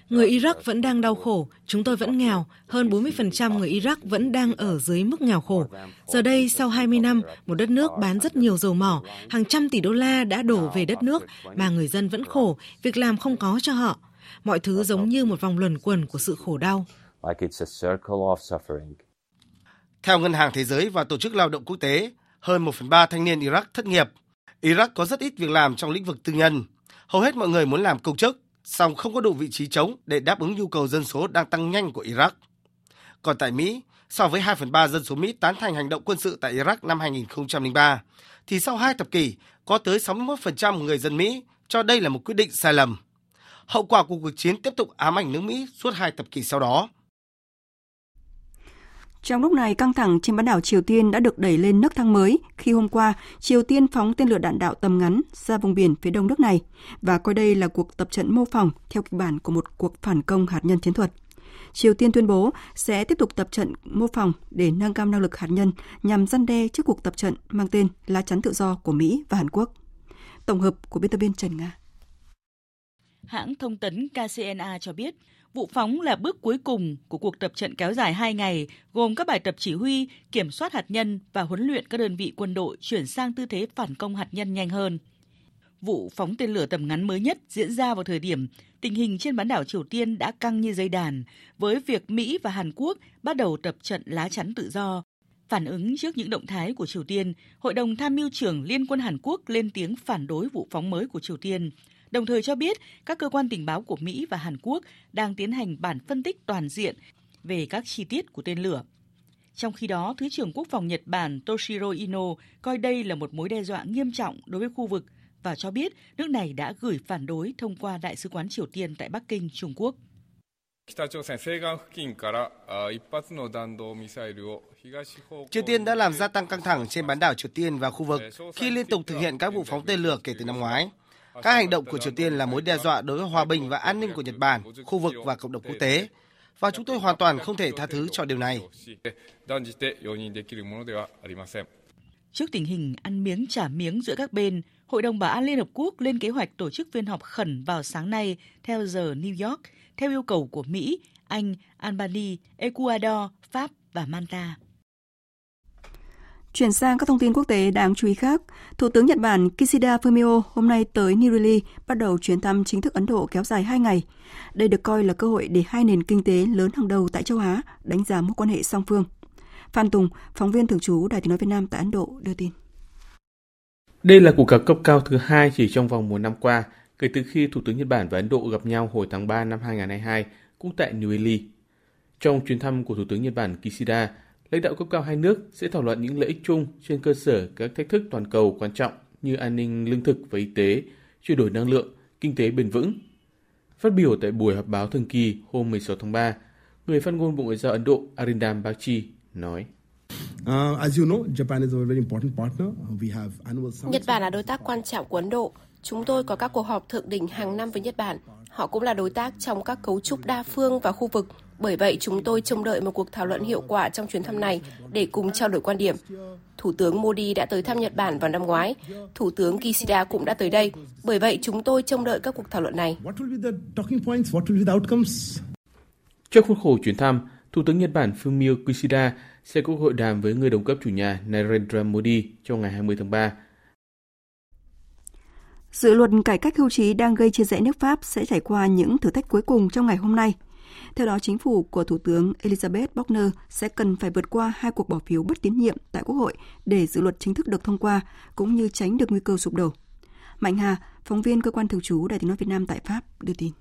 Người Iraq vẫn đang đau khổ, chúng tôi vẫn nghèo, hơn 40% người Iraq vẫn đang ở dưới mức nghèo khổ. Giờ đây, sau 20 năm, một đất nước bán rất nhiều dầu mỏ, hàng trăm tỷ đô la đã đổ về đất nước mà người dân vẫn khổ, việc làm không có cho họ. Mọi thứ giống như một vòng luẩn quẩn của sự khổ đau. Theo Ngân hàng Thế giới và Tổ chức Lao động Quốc tế, hơn 1 phần 3 thanh niên Iraq thất nghiệp. Iraq có rất ít việc làm trong lĩnh vực tư nhân. Hầu hết mọi người muốn làm công chức, song không có đủ vị trí trống để đáp ứng nhu cầu dân số đang tăng nhanh của Iraq. Còn tại Mỹ, so với 2 phần 3 dân số Mỹ tán thành hành động quân sự tại Iraq năm 2003, thì sau hai thập kỷ, có tới 61% người dân Mỹ cho đây là một quyết định sai lầm. Hậu quả của cuộc chiến tiếp tục ám ảnh nước Mỹ suốt hai thập kỷ sau đó. Trong lúc này, căng thẳng trên bán đảo Triều Tiên đã được đẩy lên nấc thang mới khi hôm qua Triều Tiên phóng tên lửa đạn đạo tầm ngắn ra vùng biển phía đông nước này và coi đây là cuộc tập trận mô phỏng theo kịch bản của một cuộc phản công hạt nhân chiến thuật. Triều Tiên tuyên bố sẽ tiếp tục tập trận mô phỏng để nâng cao năng lực hạt nhân nhằm răn đe trước cuộc tập trận mang tên lá chắn tự do của Mỹ và Hàn Quốc. Tổng hợp của biên tập viên Trần Nga. Hãng thông tấn KCNA cho biết, vụ phóng là bước cuối cùng của cuộc tập trận kéo dài 2 ngày, gồm các bài tập chỉ huy, kiểm soát hạt nhân và huấn luyện các đơn vị quân đội chuyển sang tư thế phản công hạt nhân nhanh hơn. Vụ phóng tên lửa tầm ngắn mới nhất diễn ra vào thời điểm tình hình trên bán đảo Triều Tiên đã căng như dây đàn, với việc Mỹ và Hàn Quốc bắt đầu tập trận lá chắn tự do. Phản ứng trước những động thái của Triều Tiên, Hội đồng Tham mưu trưởng Liên quân Hàn Quốc lên tiếng phản đối vụ phóng mới của Triều Tiên, đồng thời cho biết các cơ quan tình báo của Mỹ và Hàn Quốc đang tiến hành bản phân tích toàn diện về các chi tiết của tên lửa. Trong khi đó, Thứ trưởng Quốc phòng Nhật Bản Toshiro Ino coi đây là một mối đe dọa nghiêm trọng đối với khu vực và cho biết nước này đã gửi phản đối thông qua Đại sứ quán Triều Tiên tại Bắc Kinh, Trung Quốc. Triều Tiên đã làm gia tăng căng thẳng trên bán đảo Triều Tiên và khu vực khi liên tục thực hiện các vụ phóng tên lửa kể từ năm ngoái. Các hành động của Triều Tiên là mối đe dọa đối với hòa bình và an ninh của Nhật Bản, khu vực và cộng đồng quốc tế. Và chúng tôi hoàn toàn không thể tha thứ cho điều này. Trước tình hình ăn miếng trả miếng giữa các bên, Hội đồng Bảo an Liên Hợp Quốc lên kế hoạch tổ chức phiên họp khẩn vào sáng nay theo giờ New York, theo yêu cầu của Mỹ, Anh, Albania, Ecuador, Pháp và Malta. Chuyển sang các thông tin quốc tế đáng chú ý khác, Thủ tướng Nhật Bản Kishida Fumio hôm nay tới New Delhi bắt đầu chuyến thăm chính thức Ấn Độ kéo dài 2 ngày. Đây được coi là cơ hội để hai nền kinh tế lớn hàng đầu tại châu Á đánh giá mối quan hệ song phương. Phan Tùng, phóng viên thường trú Đài tiếng nói Việt Nam tại Ấn Độ đưa tin. Đây là cuộc gặp cấp cao thứ hai chỉ trong vòng một năm qua, kể từ khi Thủ tướng Nhật Bản và Ấn Độ gặp nhau hồi tháng 3 năm 2022 cũng tại New Delhi. Trong chuyến thăm của Thủ tướng Nhật Bản Kishida, lãnh đạo cấp cao hai nước sẽ thảo luận những lợi ích chung trên cơ sở các thách thức toàn cầu quan trọng như an ninh lương thực và y tế, chuyển đổi năng lượng, kinh tế bền vững. Phát biểu tại buổi họp báo thường kỳ hôm 16 tháng 3, người phát ngôn Bộ Ngoại giao Ấn Độ Arindam Bagchi nói. Nhật Bản là đối tác quan trọng của Ấn Độ. Chúng tôi có các cuộc họp thượng đỉnh hàng năm với Nhật Bản. Họ cũng là đối tác trong các cấu trúc đa phương và khu vực. Bởi vậy, chúng tôi trông đợi một cuộc thảo luận hiệu quả trong chuyến thăm này để cùng trao đổi quan điểm. Thủ tướng Modi đã tới thăm Nhật Bản vào năm ngoái. Thủ tướng Kishida cũng đã tới đây. Bởi vậy, chúng tôi trông đợi các cuộc thảo luận này. Trong khuôn khổ chuyến thăm, Thủ tướng Nhật Bản Fumio Kishida sẽ có hội đàm với người đồng cấp chủ nhà Narendra Modi trong ngày 20 tháng 3. Dự luật cải cách hưu trí đang gây chia rẽ nước Pháp sẽ trải qua những thử thách cuối cùng trong ngày hôm nay. Theo đó, chính phủ của Thủ tướng Elizabeth Bochner sẽ cần phải vượt qua hai cuộc bỏ phiếu bất tín nhiệm tại Quốc hội để dự luật chính thức được thông qua, cũng như tránh được nguy cơ sụp đổ. Mạnh Hà, phóng viên cơ quan thường trú Đài tiếng nói Việt Nam tại Pháp đưa tin.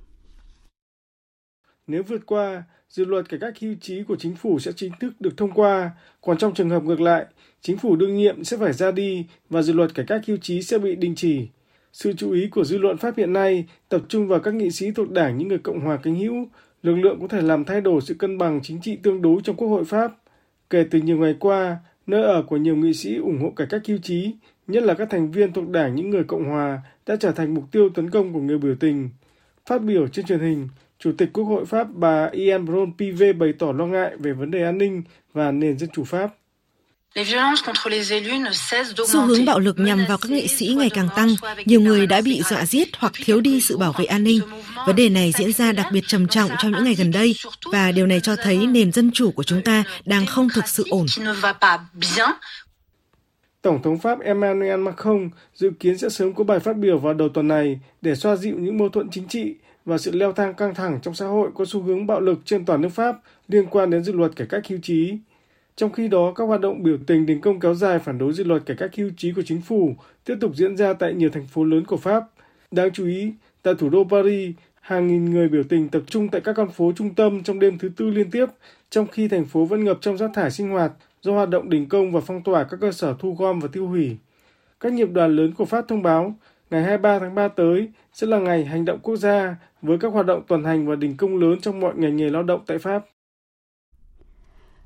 Nếu vượt qua, dự luật cải cách hưu trí của chính phủ sẽ chính thức được thông qua, còn trong trường hợp ngược lại, chính phủ đương nhiệm sẽ phải ra đi và dự luật cải cách hưu trí sẽ bị đình chỉ. Sự chú ý của dư luận Pháp hiện nay tập trung vào các nghị sĩ thuộc đảng những người Cộng hòa cánh hữu, lực lượng có thể làm thay đổi sự cân bằng chính trị tương đối trong Quốc hội Pháp. Kể từ nhiều ngày qua, nơi ở của nhiều nghị sĩ ủng hộ cải cách hưu trí, nhất là các thành viên thuộc đảng những người Cộng hòa, đã trở thành mục tiêu tấn công của người biểu tình. Phát biểu trên truyền hình, Chủ tịch Quốc hội Pháp bà Ian Bron Pivet bày tỏ lo ngại về vấn đề an ninh và nền dân chủ Pháp. Xu hướng bạo lực nhằm vào các nghị sĩ ngày càng tăng, nhiều người đã bị dọa giết hoặc thiếu đi sự bảo vệ an ninh. Vấn đề này diễn ra đặc biệt trầm trọng trong những ngày gần đây và điều này cho thấy nền dân chủ của chúng ta đang không thực sự ổn. Tổng thống Pháp Emmanuel Macron dự kiến sẽ sớm có bài phát biểu vào đầu tuần này để xoa dịu những mâu thuẫn chính trị và sự leo thang căng thẳng trong xã hội có xu hướng bạo lực trên toàn nước Pháp liên quan đến dự luật cải cách hưu trí. Trong khi đó, các hoạt động biểu tình đình công kéo dài phản đối dự luật cải cách hưu trí của chính phủ tiếp tục diễn ra tại nhiều thành phố lớn của Pháp. Đáng chú ý, tại thủ đô Paris, hàng nghìn người biểu tình tập trung tại các con phố trung tâm trong đêm thứ tư liên tiếp, trong khi thành phố vẫn ngập trong rác thải sinh hoạt do hoạt động đình công và phong tỏa các cơ sở thu gom và tiêu hủy. Các nghiệp đoàn lớn của Pháp thông báo ngày 23 tháng 3 tới sẽ là ngày hành động quốc gia với các hoạt động tuần hành và đình công lớn trong mọi ngành nghề lao động tại Pháp.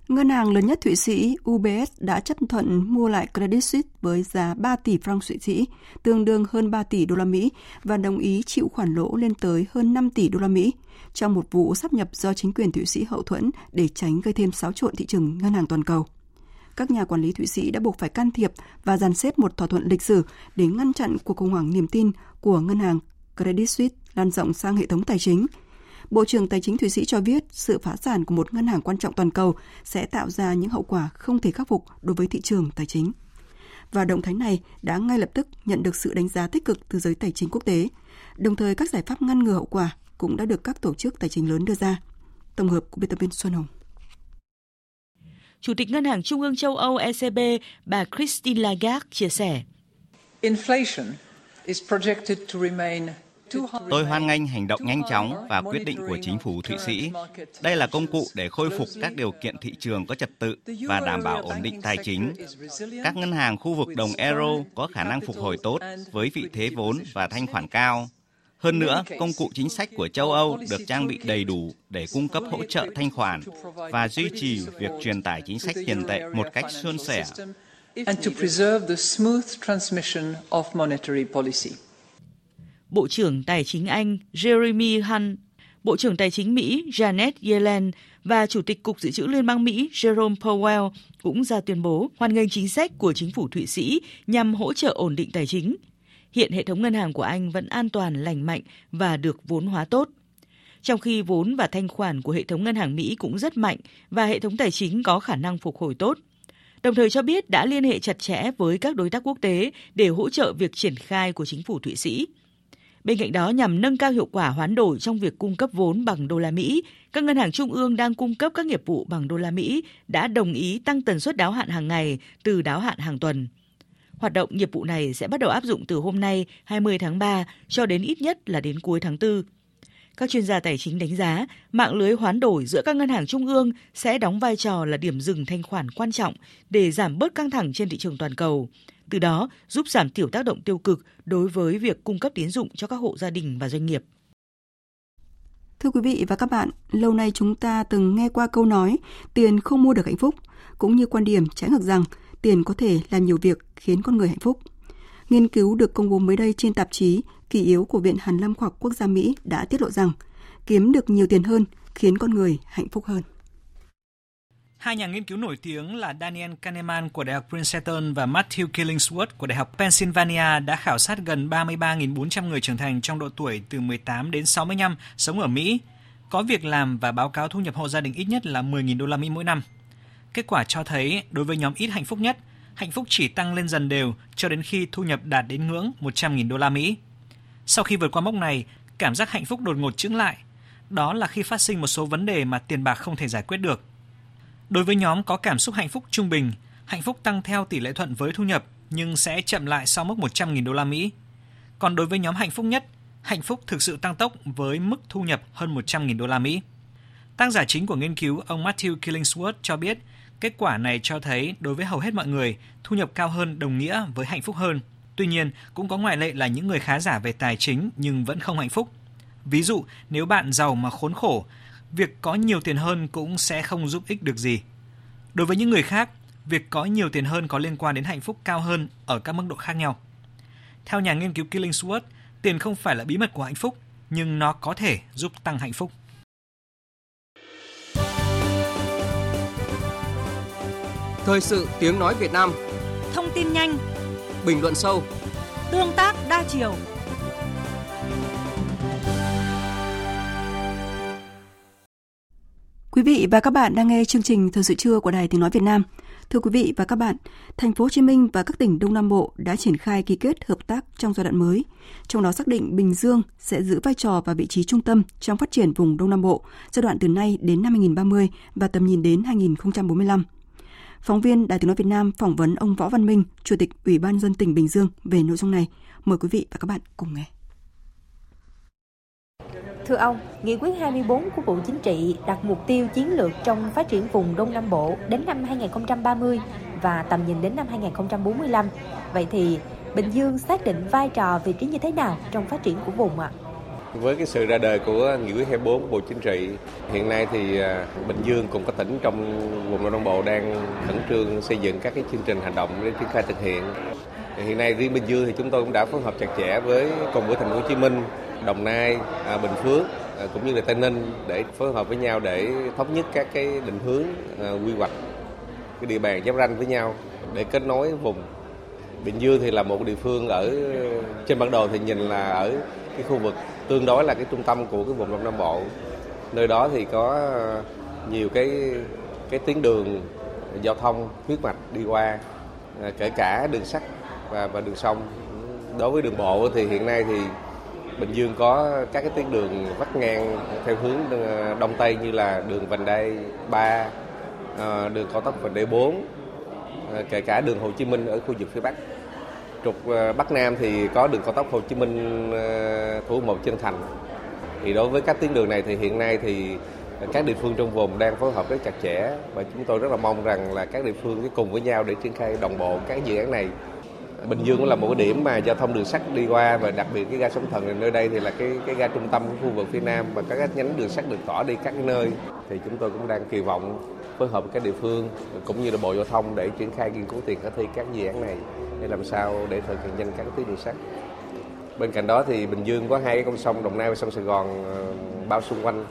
Ngân hàng lớn nhất Thụy Sĩ UBS đã chấp thuận mua lại Credit Suisse với giá 3 tỷ franc Thụy Sĩ, tương đương hơn 3 tỷ đô la Mỹ và đồng ý chịu khoản lỗ lên tới hơn 5 tỷ đô la Mỹ trong một vụ sắp nhập do chính quyền Thụy Sĩ hậu thuẫn để tránh gây thêm xáo trộn thị trường ngân hàng toàn cầu. Các nhà quản lý Thụy Sĩ đã buộc phải can thiệp và dàn xếp một thỏa thuận lịch sử để ngăn chặn cuộc khủng hoảng niềm tin của ngân hàng Credit Suisse lan rộng sang hệ thống tài chính – Bộ trưởng Tài chính Thụy Sĩ cho biết sự phá sản của một ngân hàng quan trọng toàn cầu sẽ tạo ra những hậu quả không thể khắc phục đối với thị trường tài chính. Và động thái này đã ngay lập tức nhận được sự đánh giá tích cực từ giới tài chính quốc tế. Đồng thời các giải pháp ngăn ngừa hậu quả cũng đã được các tổ chức tài chính lớn đưa ra. Tổng hợp của biên tập viên Xuân Hồng. Chủ tịch Ngân hàng Trung ương châu Âu ECB, bà Christine Lagarde chia sẻ. Inflation is projected to remain Tôi hoan nghênh hành động nhanh chóng và quyết định của chính phủ Thụy Sĩ. Đây là công cụ để khôi phục các điều kiện thị trường có trật tự và đảm bảo ổn định tài chính. Các ngân hàng khu vực đồng euro có khả năng phục hồi tốt với vị thế vốn và thanh khoản cao. Hơn nữa, công cụ chính sách của châu Âu được trang bị đầy đủ để cung cấp hỗ trợ thanh khoản và duy trì việc truyền tải chính sách tiền tệ một cách suôn sẻ. And to preserve the smooth transmission of monetary policy. Bộ trưởng Tài chính Anh Jeremy Hunt, Bộ trưởng Tài chính Mỹ Janet Yellen và Chủ tịch Cục Dự trữ Liên bang Mỹ Jerome Powell cũng ra tuyên bố hoan nghênh chính sách của chính phủ Thụy Sĩ nhằm hỗ trợ ổn định tài chính. Hiện hệ thống ngân hàng của Anh vẫn an toàn, lành mạnh và được vốn hóa tốt. Trong khi vốn và thanh khoản của hệ thống ngân hàng Mỹ cũng rất mạnh và hệ thống tài chính có khả năng phục hồi tốt. Đồng thời cho biết đã liên hệ chặt chẽ với các đối tác quốc tế để hỗ trợ việc triển khai của chính phủ Thụy Sĩ. Bên cạnh đó, nhằm nâng cao hiệu quả hoán đổi trong việc cung cấp vốn bằng đô la Mỹ, các ngân hàng trung ương đang cung cấp các nghiệp vụ bằng đô la Mỹ đã đồng ý tăng tần suất đáo hạn hàng ngày từ đáo hạn hàng tuần. Hoạt động nghiệp vụ này sẽ bắt đầu áp dụng từ hôm nay 20 tháng 3 cho đến ít nhất là đến cuối tháng 4. Các chuyên gia tài chính đánh giá, mạng lưới hoán đổi giữa các ngân hàng trung ương sẽ đóng vai trò là điểm dừng thanh khoản quan trọng để giảm bớt căng thẳng trên thị trường toàn cầu. Từ đó, giúp giảm thiểu tác động tiêu cực đối với việc cung cấp tín dụng cho các hộ gia đình và doanh nghiệp. Thưa quý vị và các bạn, lâu nay chúng ta từng nghe qua câu nói tiền không mua được hạnh phúc, cũng như quan điểm trái ngược rằng tiền có thể làm nhiều việc khiến con người hạnh phúc. Nghiên cứu được công bố mới đây trên tạp chí Kỳ yếu của Viện Hàn Lâm Khoa học Quốc gia Mỹ đã tiết lộ rằng kiếm được nhiều tiền hơn khiến con người hạnh phúc hơn. Hai nhà nghiên cứu nổi tiếng là Daniel Kahneman của Đại học Princeton và Matthew Killingsworth của Đại học Pennsylvania đã khảo sát gần 33.400 người trưởng thành trong độ tuổi từ 18 đến 65 sống ở Mỹ, có việc làm và báo cáo thu nhập hộ gia đình ít nhất là 10.000 đô la Mỹ mỗi năm. Kết quả cho thấy đối với nhóm ít hạnh phúc nhất, hạnh phúc chỉ tăng lên dần đều cho đến khi thu nhập đạt đến ngưỡng 100.000 đô la Mỹ. Sau khi vượt qua mốc này, cảm giác hạnh phúc đột ngột chững lại. Đó là khi phát sinh một số vấn đề mà tiền bạc không thể giải quyết được. Đối với nhóm có cảm xúc hạnh phúc trung bình, hạnh phúc tăng theo tỷ lệ thuận với thu nhập nhưng sẽ chậm lại sau mức 100.000 đô la Mỹ. Còn đối với nhóm hạnh phúc nhất, hạnh phúc thực sự tăng tốc với mức thu nhập hơn 100.000 đô la Mỹ. Tác giả chính của nghiên cứu, ông Matthew Killingsworth cho biết, kết quả này cho thấy đối với hầu hết mọi người, thu nhập cao hơn đồng nghĩa với hạnh phúc hơn. Tuy nhiên, cũng có ngoại lệ là những người khá giả về tài chính nhưng vẫn không hạnh phúc. Ví dụ, nếu bạn giàu mà khốn khổ, việc có nhiều tiền hơn cũng sẽ không giúp ích được gì. Đối với những người khác, việc có nhiều tiền hơn có liên quan đến hạnh phúc cao hơn ở các mức độ khác nhau. Theo nhà nghiên cứu Killingsworth, tiền không phải là bí mật của hạnh phúc, nhưng nó có thể giúp tăng hạnh phúc. Thời sự tiếng nói Việt Nam Thông tin nhanh Bình luận sâu Tương tác đa chiều Quý vị và các bạn đang nghe chương trình Thời sự trưa của Đài Tiếng Nói Việt Nam. Thưa quý vị và các bạn, thành phố Hồ Chí Minh và các tỉnh Đông Nam Bộ đã triển khai ký kết hợp tác trong giai đoạn mới. Trong đó xác định Bình Dương sẽ giữ vai trò và vị trí trung tâm trong phát triển vùng Đông Nam Bộ giai đoạn từ nay đến năm 2030 và tầm nhìn đến 2045. Phóng viên Đài Tiếng Nói Việt Nam phỏng vấn ông Võ Văn Minh, Chủ tịch Ủy ban dân tỉnh Bình Dương về nội dung này. Mời quý vị và các bạn cùng nghe. Thưa ông, Nghị quyết 24 của Bộ Chính trị đặt mục tiêu chiến lược trong phát triển vùng Đông Nam Bộ đến năm 2030 và tầm nhìn đến năm 2045. Vậy thì Bình Dương xác định vai trò vị trí như thế nào trong phát triển của vùng ạ? Với cái sự ra đời của Nghị quyết 24 của Bộ Chính trị, hiện nay thì à, Bình Dương cùng các tỉnh trong vùng Đông Nam Bộ đang khẩn trương xây dựng các cái chương trình hành động để triển khai thực hiện. Hiện nay riêng Bình Dương thì chúng tôi cũng đã phối hợp chặt chẽ với cùng với thành phố Hồ Chí Minh Đồng Nai, à, Bình Phước à, cũng như là Tây Ninh để phối hợp với nhau để thống nhất các cái định hướng à, quy hoạch cái địa bàn giáp ranh với nhau để kết nối vùng. Bình Dương thì là một địa phương ở trên bản đồ thì nhìn là ở cái khu vực tương đối là cái trung tâm của cái vùng Đông Nam Bộ. Nơi đó thì có nhiều cái cái tuyến đường giao thông huyết mạch đi qua à, kể cả đường sắt và và đường sông. Đối với đường bộ thì hiện nay thì Bình Dương có các cái tuyến đường vắt ngang theo hướng ờ, đông tây như là đường vành đai 3, ờ, đường cao tốc vành đai 4, ờ, kể cả đường Hồ Chí Minh ở khu vực phía Bắc. Trục Bắc Nam thì có đường cao tốc Hồ Chí Minh Thủ Một Chân Thành. Thì đối với các tuyến đường này thì hiện nay thì các địa phương trong vùng đang phối hợp rất chặt chẽ và chúng tôi rất là mong rằng là các địa phương sẽ cùng với nhau để triển khai đồng bộ các dự án này Bình Dương cũng là một cái điểm mà giao thông đường sắt đi qua và đặc biệt cái ga Sóng Thần nơi đây thì là cái cái ga trung tâm của khu vực phía Nam và các nhánh đường sắt được tỏ đi các nơi. Thì chúng tôi cũng đang kỳ vọng phối hợp với các địa phương cũng như là Bộ Giao thông để triển khai nghiên cứu tiền khả thi các dự án này để làm sao để thực hiện nhanh các tuyến đường sắt. Bên cạnh đó thì Bình Dương có hai cái con sông, Đồng Nai và sông Sài Gòn ờ, bao xung quanh.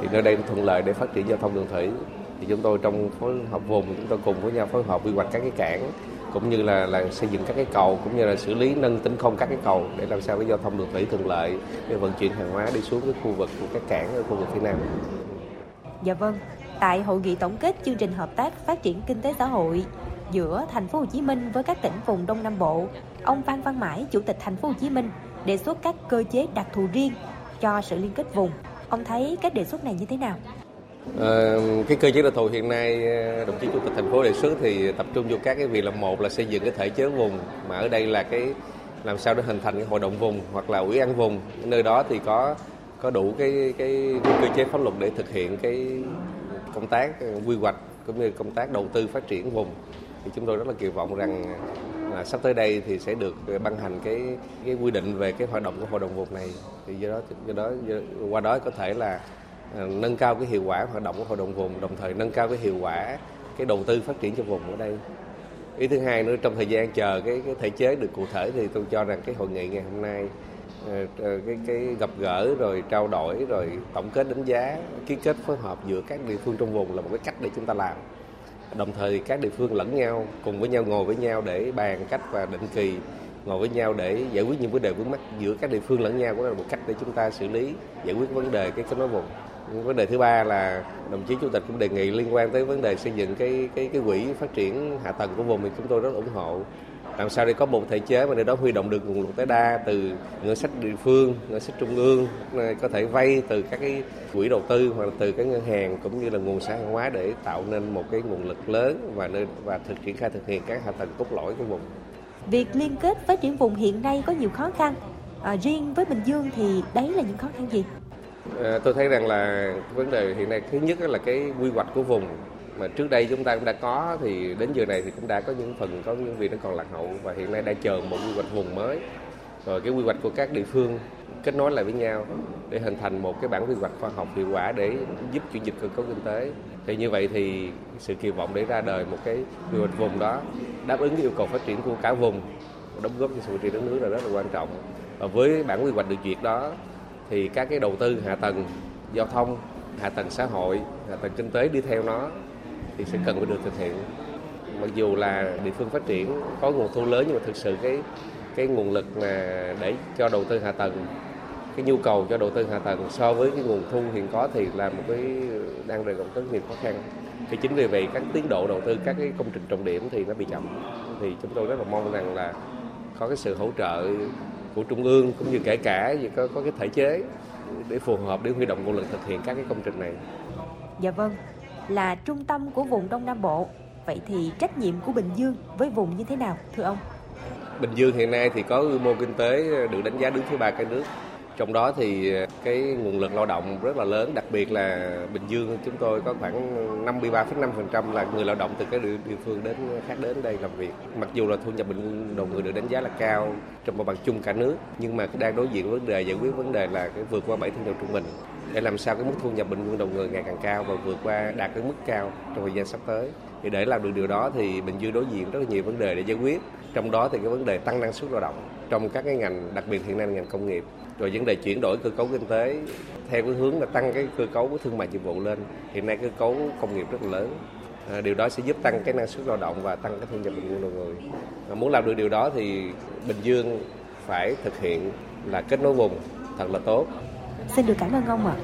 Thì nơi đây thuận lợi để phát triển giao thông đường thủy. Thì chúng tôi trong phối hợp vùng, chúng tôi cùng với nhau phối hợp quy hoạch các cái cảng cũng như là là xây dựng các cái cầu cũng như là xử lý nâng tính không các cái cầu để làm sao cái giao thông đường thủy thuận lợi để vận chuyển hàng hóa đi xuống cái khu vực của các cảng ở khu vực phía nam. Dạ vâng. Tại hội nghị tổng kết chương trình hợp tác phát triển kinh tế xã hội giữa thành phố Hồ Chí Minh với các tỉnh vùng Đông Nam Bộ, ông Phan Văn Mãi, chủ tịch thành phố Hồ Chí Minh đề xuất các cơ chế đặc thù riêng cho sự liên kết vùng. Ông thấy các đề xuất này như thế nào? À, cái cơ chế đặc thù hiện nay ờ, đồng chí chủ tịch thành phố đề xuất thì tập trung vô các cái việc là một là xây dựng cái thể chế vùng mà ở đây là cái làm sao để hình thành cái hội đồng vùng hoặc là ủy ban vùng. Nơi đó thì có có đủ cái cái, cái cơ chế pháp luật để thực hiện cái công tác ờ, quy hoạch cũng như công tác đầu tư phát triển vùng. Thì chúng tôi rất là kỳ vọng rằng là sắp tới đây thì sẽ được ban hành cái cái quy định về cái hoạt động của hội đồng vùng này. Thì do đó do đó do, qua đó có thể là nâng cao cái hiệu quả hoạt động của hội đồng vùng, đồng thời nâng cao cái hiệu quả cái đầu tư phát triển cho vùng ở đây. Ý thứ hai nữa, trong thời gian chờ cái cái thể chế được cụ thể thì tôi cho rằng cái hội nghị ngày hôm nay ờ, ờ, cái cái gặp gỡ rồi trao đổi rồi tổng kết đánh giá, ký kết phối hợp giữa các địa phương trong vùng là một cái cách để chúng ta làm. Đồng thời các địa phương lẫn nhau, cùng với nhau ngồi với nhau để bàn cách và định kỳ, ngồi với nhau để giải quyết những vấn đề vướng mắt giữa các địa phương lẫn nhau cũng là một cách để chúng ta xử lý, giải quyết vấn đề cái kết nối vùng vấn đề thứ ba là đồng chí chủ tịch cũng đề nghị liên quan tới vấn đề xây dựng cái cái cái quỹ phát triển hạ tầng của vùng thì chúng tôi rất ủng hộ. Làm sao để có một thể chế mà để đó huy động được nguồn lực tối đa từ ngân sách địa phương ngân sách trung ương có thể vay từ các cái quỹ đầu tư hoặc là từ các ngân hàng cũng như là nguồn xã hội hóa để tạo nên một cái nguồn lực lớn và nên và thực triển khai thực hiện các hạ tầng cốt lõi của vùng. Việc liên kết phát triển vùng hiện nay có nhiều khó khăn. À, riêng với Bình Dương thì đấy là những khó khăn gì? À, tôi thấy rằng là vấn đề hiện nay thứ nhất là cái quy hoạch của vùng mà trước đây chúng ta cũng đã có thì đến giờ này thì cũng đã có những phần có những việc nó còn lạc hậu và hiện nay đang chờ một quy hoạch vùng mới. Rồi cái quy hoạch của các địa phương kết nối lại với nhau để hình thành một cái bản quy hoạch khoa học hiệu quả để giúp chuyển dịch cơ cấu kinh tế. Thì như vậy thì sự kỳ vọng để ra đời một cái quy hoạch vùng đó đáp ứng yêu cầu phát triển của cả vùng đóng góp cho sự phát triển đất nước là rất là quan trọng. Và với bản quy hoạch được duyệt đó thì các cái đầu tư hạ tầng giao thông, hạ tầng xã hội, hạ tầng kinh tế đi theo nó thì sẽ cần phải được thực hiện. Mặc dù là địa phương phát triển có nguồn thu lớn nhưng mà thực sự cái cái nguồn lực mà để cho đầu tư hạ tầng, cái nhu cầu cho đầu tư hạ tầng so với cái nguồn thu hiện có thì là một cái, đang rời rất nhiều khó khăn. Thì chính vì vậy các tiến độ đầu tư các cái công trình trọng điểm thì nó bị chậm. Thì chúng tôi rất là mong rằng là có cái sự hỗ trợ của trung ương cũng như kể cả có có cái thể chế để phù hợp để huy động nguồn lực thực hiện các cái công trình này. Dạ vâng, là trung tâm của vùng Đông Nam Bộ. Vậy thì trách nhiệm của Bình Dương với vùng như thế nào thưa ông? Bình Dương hiện nay thì có quy mô kinh tế được đánh giá đứng thứ ba cả nước. Trong đó thì ờ, cái nguồn lực lao động rất là lớn, đặc biệt là Bình Dương chúng tôi có khoảng 53,5% là người lao động từ các địa, phương đến khác đến đây làm việc. Mặc dù là thu nhập bình quân đầu người được đánh giá là cao trong mặt bằng chung cả nước, nhưng mà đang đối diện vấn đề giải quyết vấn đề là cái vượt qua bảy thu nhập trung bình để làm sao cái mức thu nhập bình quân đầu người ngày càng cao và vượt qua đạt cái mức cao trong thời gian sắp tới. Thì để làm được điều đó thì Bình Dương đối diện rất là nhiều vấn đề để giải quyết. Trong đó thì cái vấn đề tăng năng suất lao động trong các cái ngành, đặc biệt hiện nay là ngành công nghiệp. Rồi vấn đề chuyển đổi cơ cấu kinh tế theo cái hướng là tăng cái cơ cấu của thương mại dịch vụ lên. Hiện nay cơ cấu công nghiệp rất là lớn. À, điều đó sẽ giúp tăng cái năng suất lao động và tăng cái thu nhập bình quân đầu người. À, muốn làm được điều đó thì Bình Dương phải thực hiện là kết nối vùng thật là tốt Xin được cảm ơn ông ạ.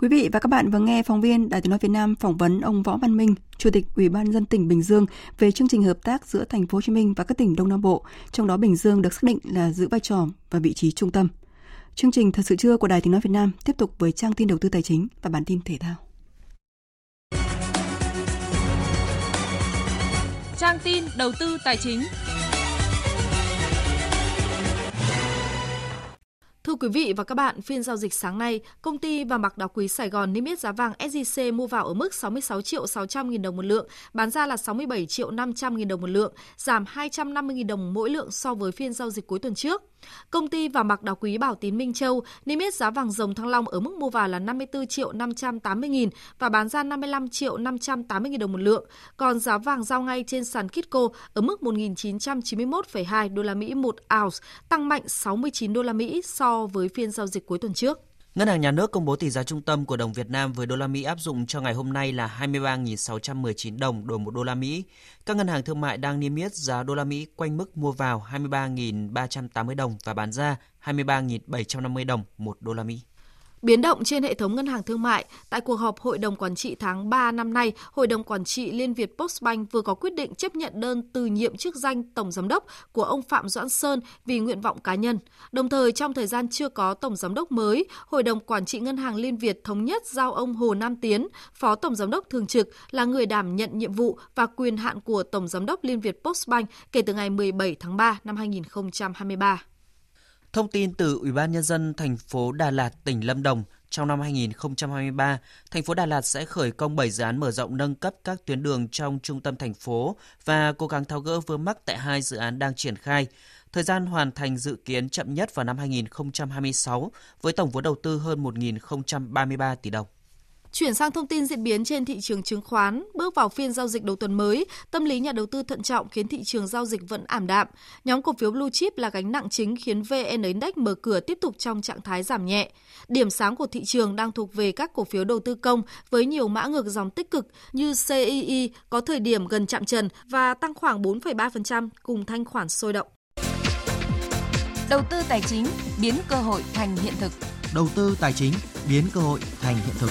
Quý vị và các bạn vừa nghe phóng viên Đài Tiếng nói Việt Nam phỏng vấn ông Võ Văn Minh, Chủ tịch Ủy ban dân tỉnh Bình Dương về chương trình hợp tác giữa thành phố Hồ Chí Minh và các tỉnh Đông Nam Bộ, trong đó Bình Dương được xác định là giữ vai trò và vị trí trung tâm. Chương trình Thật sự trưa của Đài Tiếng nói Việt Nam tiếp tục với trang tin đầu tư tài chính và bản tin thể thao. Trang tin đầu tư tài chính. Thưa quý vị và các bạn, phiên giao dịch sáng nay, công ty vàng bạc đá quý Sài Gòn niêm yết giá vàng SJC mua vào ở mức 66 triệu 600 nghìn đồng một lượng, bán ra là 67 triệu 500 nghìn đồng một lượng, giảm 250 nghìn đồng mỗi lượng so với phiên giao dịch cuối tuần trước. Công ty vàng bạc đá quý Bảo Tín Minh Châu niêm yết giá vàng dòng thăng long ở mức mua vào là 54 triệu 580 nghìn và bán ra 55 triệu 580 nghìn đồng một lượng. Còn giá vàng giao ngay trên sàn Kitco ở mức 1.991,2 đô la Mỹ một ounce, tăng mạnh 69 đô la Mỹ so với phiên giao dịch cuối tuần trước. Ngân hàng Nhà nước công bố tỷ giá trung tâm của đồng Việt Nam với đô la Mỹ áp dụng cho ngày hôm nay là 23.619 đồng đổi 1 đô la Mỹ. Các ngân hàng thương mại đang niêm yết giá đô la Mỹ quanh mức mua vào 23.380 đồng và bán ra 23.750 đồng 1 đô la Mỹ. Biến động trên hệ thống ngân hàng thương mại, tại cuộc họp Hội đồng Quản trị tháng 3 năm nay, Hội đồng Quản trị Liên Việt Postbank vừa có quyết định chấp nhận đơn từ nhiệm chức danh Tổng Giám đốc của ông Phạm Doãn Sơn vì nguyện vọng cá nhân. Đồng thời, trong thời gian chưa có Tổng Giám đốc mới, Hội đồng Quản trị Ngân hàng Liên Việt thống nhất giao ông Hồ Nam Tiến, Phó Tổng Giám đốc Thường trực, là người đảm nhận nhiệm vụ và quyền hạn của Tổng Giám đốc Liên Việt Postbank kể từ ngày 17 tháng 3 năm 2023. Thông tin từ Ủy ban nhân dân thành phố Đà Lạt, tỉnh Lâm Đồng, trong năm 2023, thành phố Đà Lạt sẽ khởi công 7 dự án mở rộng nâng cấp các tuyến đường trong trung tâm thành phố và cố gắng tháo gỡ vướng mắc tại hai dự án đang triển khai. Thời gian hoàn thành dự kiến chậm nhất vào năm 2026 với tổng vốn đầu tư hơn 1.033 tỷ đồng. Chuyển sang thông tin diễn biến trên thị trường chứng khoán, bước vào phiên giao dịch đầu tuần mới, tâm lý nhà đầu tư thận trọng khiến thị trường giao dịch vẫn ảm đạm. Nhóm cổ phiếu blue chip là gánh nặng chính khiến VN Index mở cửa tiếp tục trong trạng thái giảm nhẹ. Điểm sáng của thị trường đang thuộc về các cổ phiếu đầu tư công với nhiều mã ngược dòng tích cực như CII có thời điểm gần chạm trần và tăng khoảng 4,3% cùng thanh khoản sôi động. Đầu tư tài chính biến cơ hội thành hiện thực. Đầu tư tài chính biến cơ hội thành hiện thực.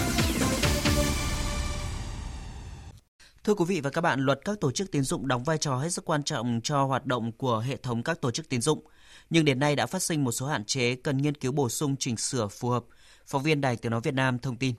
Thưa quý vị và các bạn, luật các tổ chức tín dụng đóng vai trò hết sức quan trọng cho hoạt động của hệ thống các tổ chức tín dụng, nhưng đến nay đã phát sinh một số hạn chế cần nghiên cứu bổ sung chỉnh sửa phù hợp. Phóng viên Đài Tiếng nói Việt Nam thông tin.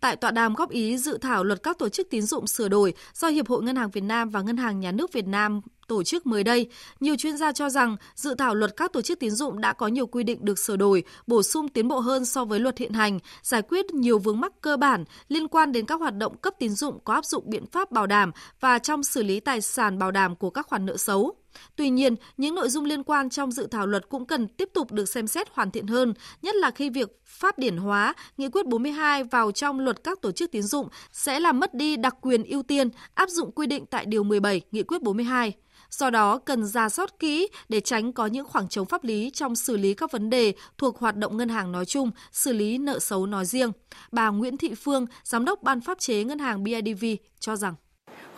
Tại tọa đàm góp ý dự thảo luật các tổ chức tín dụng sửa đổi do Hiệp hội Ngân hàng Việt Nam và Ngân hàng Nhà nước Việt Nam tổ chức mới đây, nhiều chuyên gia cho rằng dự thảo luật các tổ chức tín dụng đã có nhiều quy định được sửa đổi, bổ sung tiến bộ hơn so với luật hiện hành, giải quyết nhiều vướng mắc cơ bản liên quan đến các hoạt động cấp tín dụng có áp dụng biện pháp bảo đảm và trong xử lý tài sản bảo đảm của các khoản nợ xấu. Tuy nhiên, những nội dung liên quan trong dự thảo luật cũng cần tiếp tục được xem xét hoàn thiện hơn, nhất là khi việc pháp điển hóa Nghị quyết 42 vào trong luật các tổ chức tín dụng sẽ làm mất đi đặc quyền ưu tiên áp dụng quy định tại Điều 17 Nghị quyết 42. Do đó, cần ra soát kỹ để tránh có những khoảng trống pháp lý trong xử lý các vấn đề thuộc hoạt động ngân hàng nói chung, xử lý nợ xấu nói riêng. Bà Nguyễn Thị Phương, Giám đốc Ban pháp chế Ngân hàng BIDV cho rằng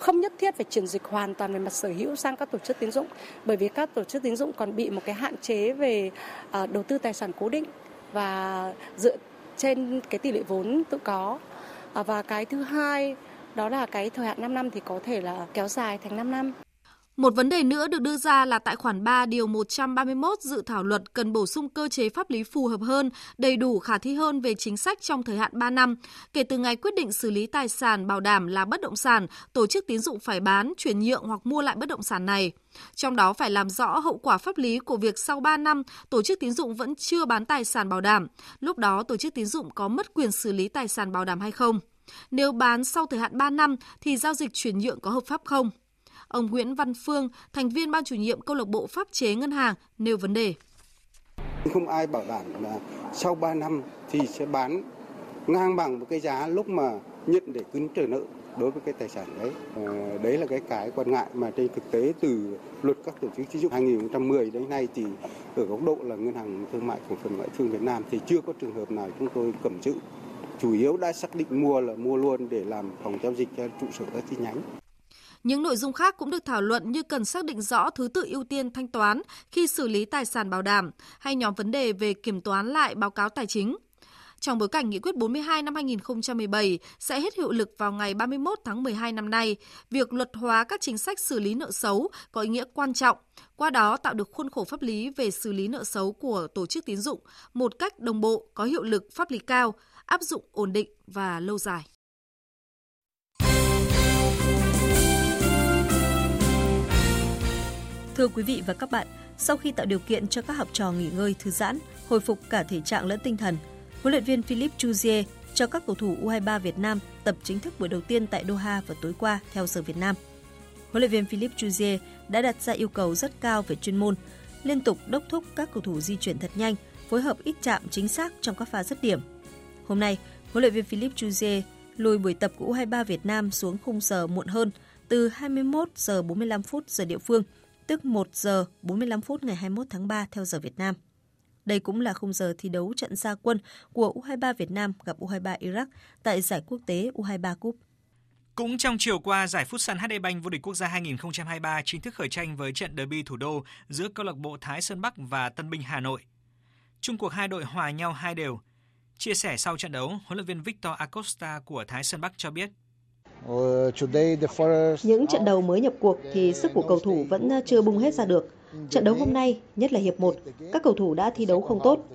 không nhất thiết phải chuyển dịch hoàn toàn về mặt sở hữu sang các tổ chức tín dụng bởi vì các tổ chức tín dụng còn bị một cái hạn chế về à, đầu tư tài sản cố định và dựa trên cái tỷ lệ vốn tự có à, và cái thứ hai đó là cái thời hạn 5 năm thì có thể là kéo dài thành 5 năm. Một vấn đề nữa được đưa ra là tại khoản 3 điều 131 dự thảo luật cần bổ sung cơ chế pháp lý phù hợp hơn, đầy đủ khả thi hơn về chính sách trong thời hạn 3 năm. Kể từ ngày quyết định xử lý tài sản bảo đảm là bất động sản, tổ chức tín dụng phải bán, chuyển nhượng hoặc mua lại bất động sản này. Trong đó phải làm rõ hậu quả pháp lý của việc sau 3 năm tổ chức tín dụng vẫn chưa bán tài sản bảo đảm. Lúc đó tổ chức tín dụng có mất quyền xử lý tài sản bảo đảm hay không? Nếu bán sau thời hạn 3 năm thì giao dịch chuyển nhượng có hợp pháp không? Ông Nguyễn Văn Phương, thành viên ban chủ nhiệm câu lạc bộ pháp chế ngân hàng nêu vấn đề. Không ai bảo đảm là sau 3 năm thì sẽ bán ngang bằng một cái giá lúc mà nhận để cứng trời nợ đối với cái tài sản đấy. Ờ, đấy là cái cái quan ngại mà trên thực tế từ luật các tổ chức tín dụng 2010 đến nay thì ở góc độ là ngân hàng thương mại cổ phần ngoại thương Việt Nam thì chưa có trường hợp nào chúng tôi cầm chữ chủ yếu đã xác định mua là mua luôn để làm phòng giao dịch cho trụ sở các chi nhánh. Những nội dung khác cũng được thảo luận như cần xác định rõ thứ tự ưu tiên thanh toán khi xử lý tài sản bảo đảm hay nhóm vấn đề về kiểm toán lại báo cáo tài chính. Trong bối cảnh Nghị quyết 42 năm 2017 sẽ hết hiệu lực vào ngày 31 tháng 12 năm nay, việc luật hóa các chính sách xử lý nợ xấu có ý nghĩa quan trọng, qua đó tạo được khuôn khổ pháp lý về xử lý nợ xấu của tổ chức tín dụng một cách đồng bộ, có hiệu lực pháp lý cao, áp dụng ổn định và lâu dài. Thưa quý vị và các bạn, sau khi tạo điều kiện cho các học trò nghỉ ngơi thư giãn, hồi phục cả thể trạng lẫn tinh thần, huấn luyện viên Philippe Chuzier cho các cầu thủ U23 Việt Nam tập chính thức buổi đầu tiên tại Doha vào tối qua theo giờ Việt Nam. Huấn luyện viên Philippe Chuzier đã đặt ra yêu cầu rất cao về chuyên môn, liên tục đốc thúc các cầu thủ di chuyển thật nhanh, phối hợp ít chạm chính xác trong các pha dứt điểm. Hôm nay, huấn luyện viên Philippe Chuzier lùi buổi tập của U23 Việt Nam xuống khung giờ muộn hơn từ 21 giờ 45 phút giờ địa phương – tức 1 giờ 45 phút ngày 21 tháng 3 theo giờ Việt Nam. Đây cũng là khung giờ thi đấu trận gia quân của U23 Việt Nam gặp U23 Iraq tại giải quốc tế U23 Cup. Cũng trong chiều qua, giải Futsal HD Bank vô địch quốc gia 2023 chính thức khởi tranh với trận derby thủ đô giữa câu lạc bộ Thái Sơn Bắc và Tân Binh Hà Nội. Trung cuộc hai đội hòa nhau hai đều. Chia sẻ sau trận đấu, huấn luyện viên Victor Acosta của Thái Sơn Bắc cho biết những trận đấu mới nhập cuộc thì sức của cầu thủ vẫn chưa bung hết ra được. Trận đấu hôm nay, nhất là hiệp 1, các cầu thủ đã thi đấu không tốt.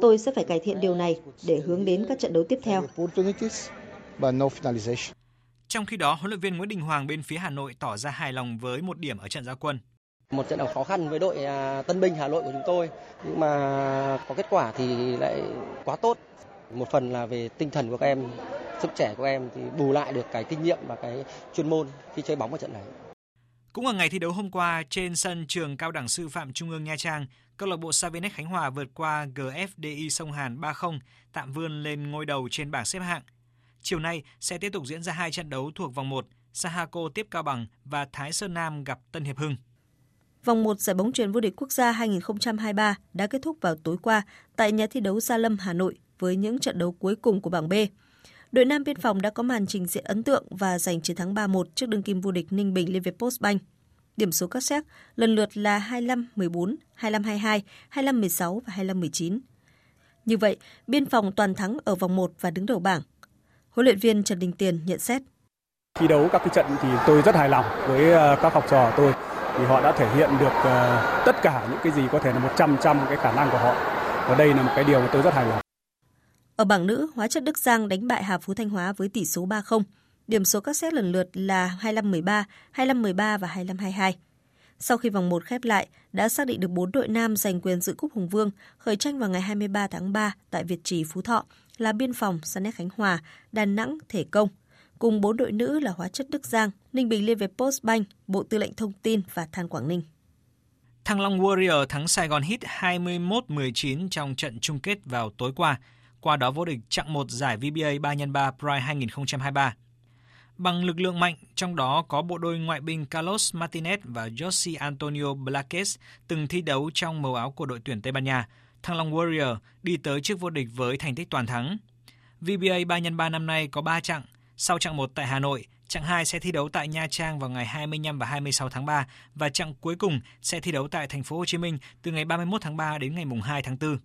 Tôi sẽ phải cải thiện điều này để hướng đến các trận đấu tiếp theo. Trong khi đó, huấn luyện viên Nguyễn Đình Hoàng bên phía Hà Nội tỏ ra hài lòng với một điểm ở trận gia quân. Một trận đấu khó khăn với đội à, Tân binh Hà Nội của chúng tôi, nhưng mà có kết quả thì lại quá tốt. Một phần là về tinh thần của các em, sức trẻ của em thì bù lại được cái kinh nghiệm và cái chuyên môn khi chơi bóng ở trận này. Cũng ở ngày thi đấu hôm qua, trên sân trường Cao đẳng Sư phạm Trung ương Nha Trang, câu lạc bộ Savinex Khánh Hòa vượt qua GFDI Sông Hàn 3-0, tạm vươn lên ngôi đầu trên bảng xếp hạng. Chiều nay sẽ tiếp tục diễn ra hai trận đấu thuộc vòng 1, Sahako tiếp Cao Bằng và Thái Sơn Nam gặp Tân Hiệp Hưng. Vòng 1 giải bóng chuyền vô địch quốc gia 2023 đã kết thúc vào tối qua tại nhà thi đấu Gia Lâm, Hà Nội với những trận đấu cuối cùng của bảng B. Đội Nam Biên phòng đã có màn trình diễn ấn tượng và giành chiến thắng 3-1 trước đương kim vô địch Ninh Bình Liên Việt Postbank. Điểm số các xét lần lượt là 25-14, 25-22, 25-16 và 25-19. Như vậy, Biên phòng toàn thắng ở vòng 1 và đứng đầu bảng. Huấn luyện viên Trần Đình Tiền nhận xét. khi đấu các cái trận thì tôi rất hài lòng với ờ, các học trò tôi thì họ đã thể hiện được ờ, tất cả những cái gì có thể là 100 trăm cái khả năng của họ. Và đây là một cái điều mà tôi rất hài lòng. Ở bảng nữ, Hóa chất Đức Giang đánh bại Hà Phú Thanh Hóa với tỷ số 3-0. Điểm số các xét lần lượt là 25-13, 25-13 và 25-22. Sau khi vòng 1 khép lại, đã xác định được 4 đội nam giành quyền dự cúp Hùng Vương khởi tranh vào ngày 23 tháng 3 tại Việt Trì Phú Thọ là Biên phòng, Sanet Khánh Hòa, Đà Nẵng, Thể Công. Cùng 4 đội nữ là Hóa chất Đức Giang, Ninh Bình Liên Việt Postbank, Bộ Tư lệnh Thông tin và Than Quảng Ninh. Thăng Long Warrior thắng Sài Gòn Heat 21-19 trong trận chung kết vào tối qua, qua đó vô địch chặng 1 giải VBA 3x3 Pride 2023. Bằng lực lượng mạnh, trong đó có bộ đôi ngoại binh Carlos Martinez và Jose Antonio Blaquez từng thi đấu trong màu áo của đội tuyển Tây Ban Nha, Thăng Long Warrior đi tới trước vô địch với thành tích toàn thắng. VBA 3x3 năm nay có 3 chặng, sau chặng 1 tại Hà Nội, chặng 2 sẽ thi đấu tại Nha Trang vào ngày 25 và 26 tháng 3 và chặng cuối cùng sẽ thi đấu tại thành phố Hồ Chí Minh từ ngày 31 tháng 3 đến ngày 2 tháng 4.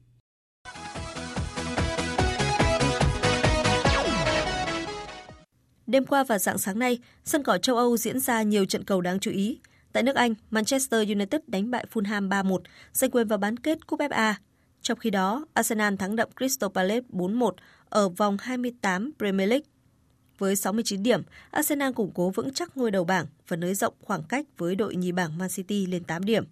Đêm qua và dạng sáng nay, sân cỏ châu Âu diễn ra nhiều trận cầu đáng chú ý. Tại nước Anh, Manchester United đánh bại Fulham 3-1, giành quyền vào bán kết Cúp FA. Trong khi đó, Arsenal thắng đậm Crystal Palace 4-1 ở vòng 28 Premier League. Với 69 điểm, Arsenal củng cố vững chắc ngôi đầu bảng và nới rộng khoảng cách với đội nhì bảng Man City lên 8 điểm.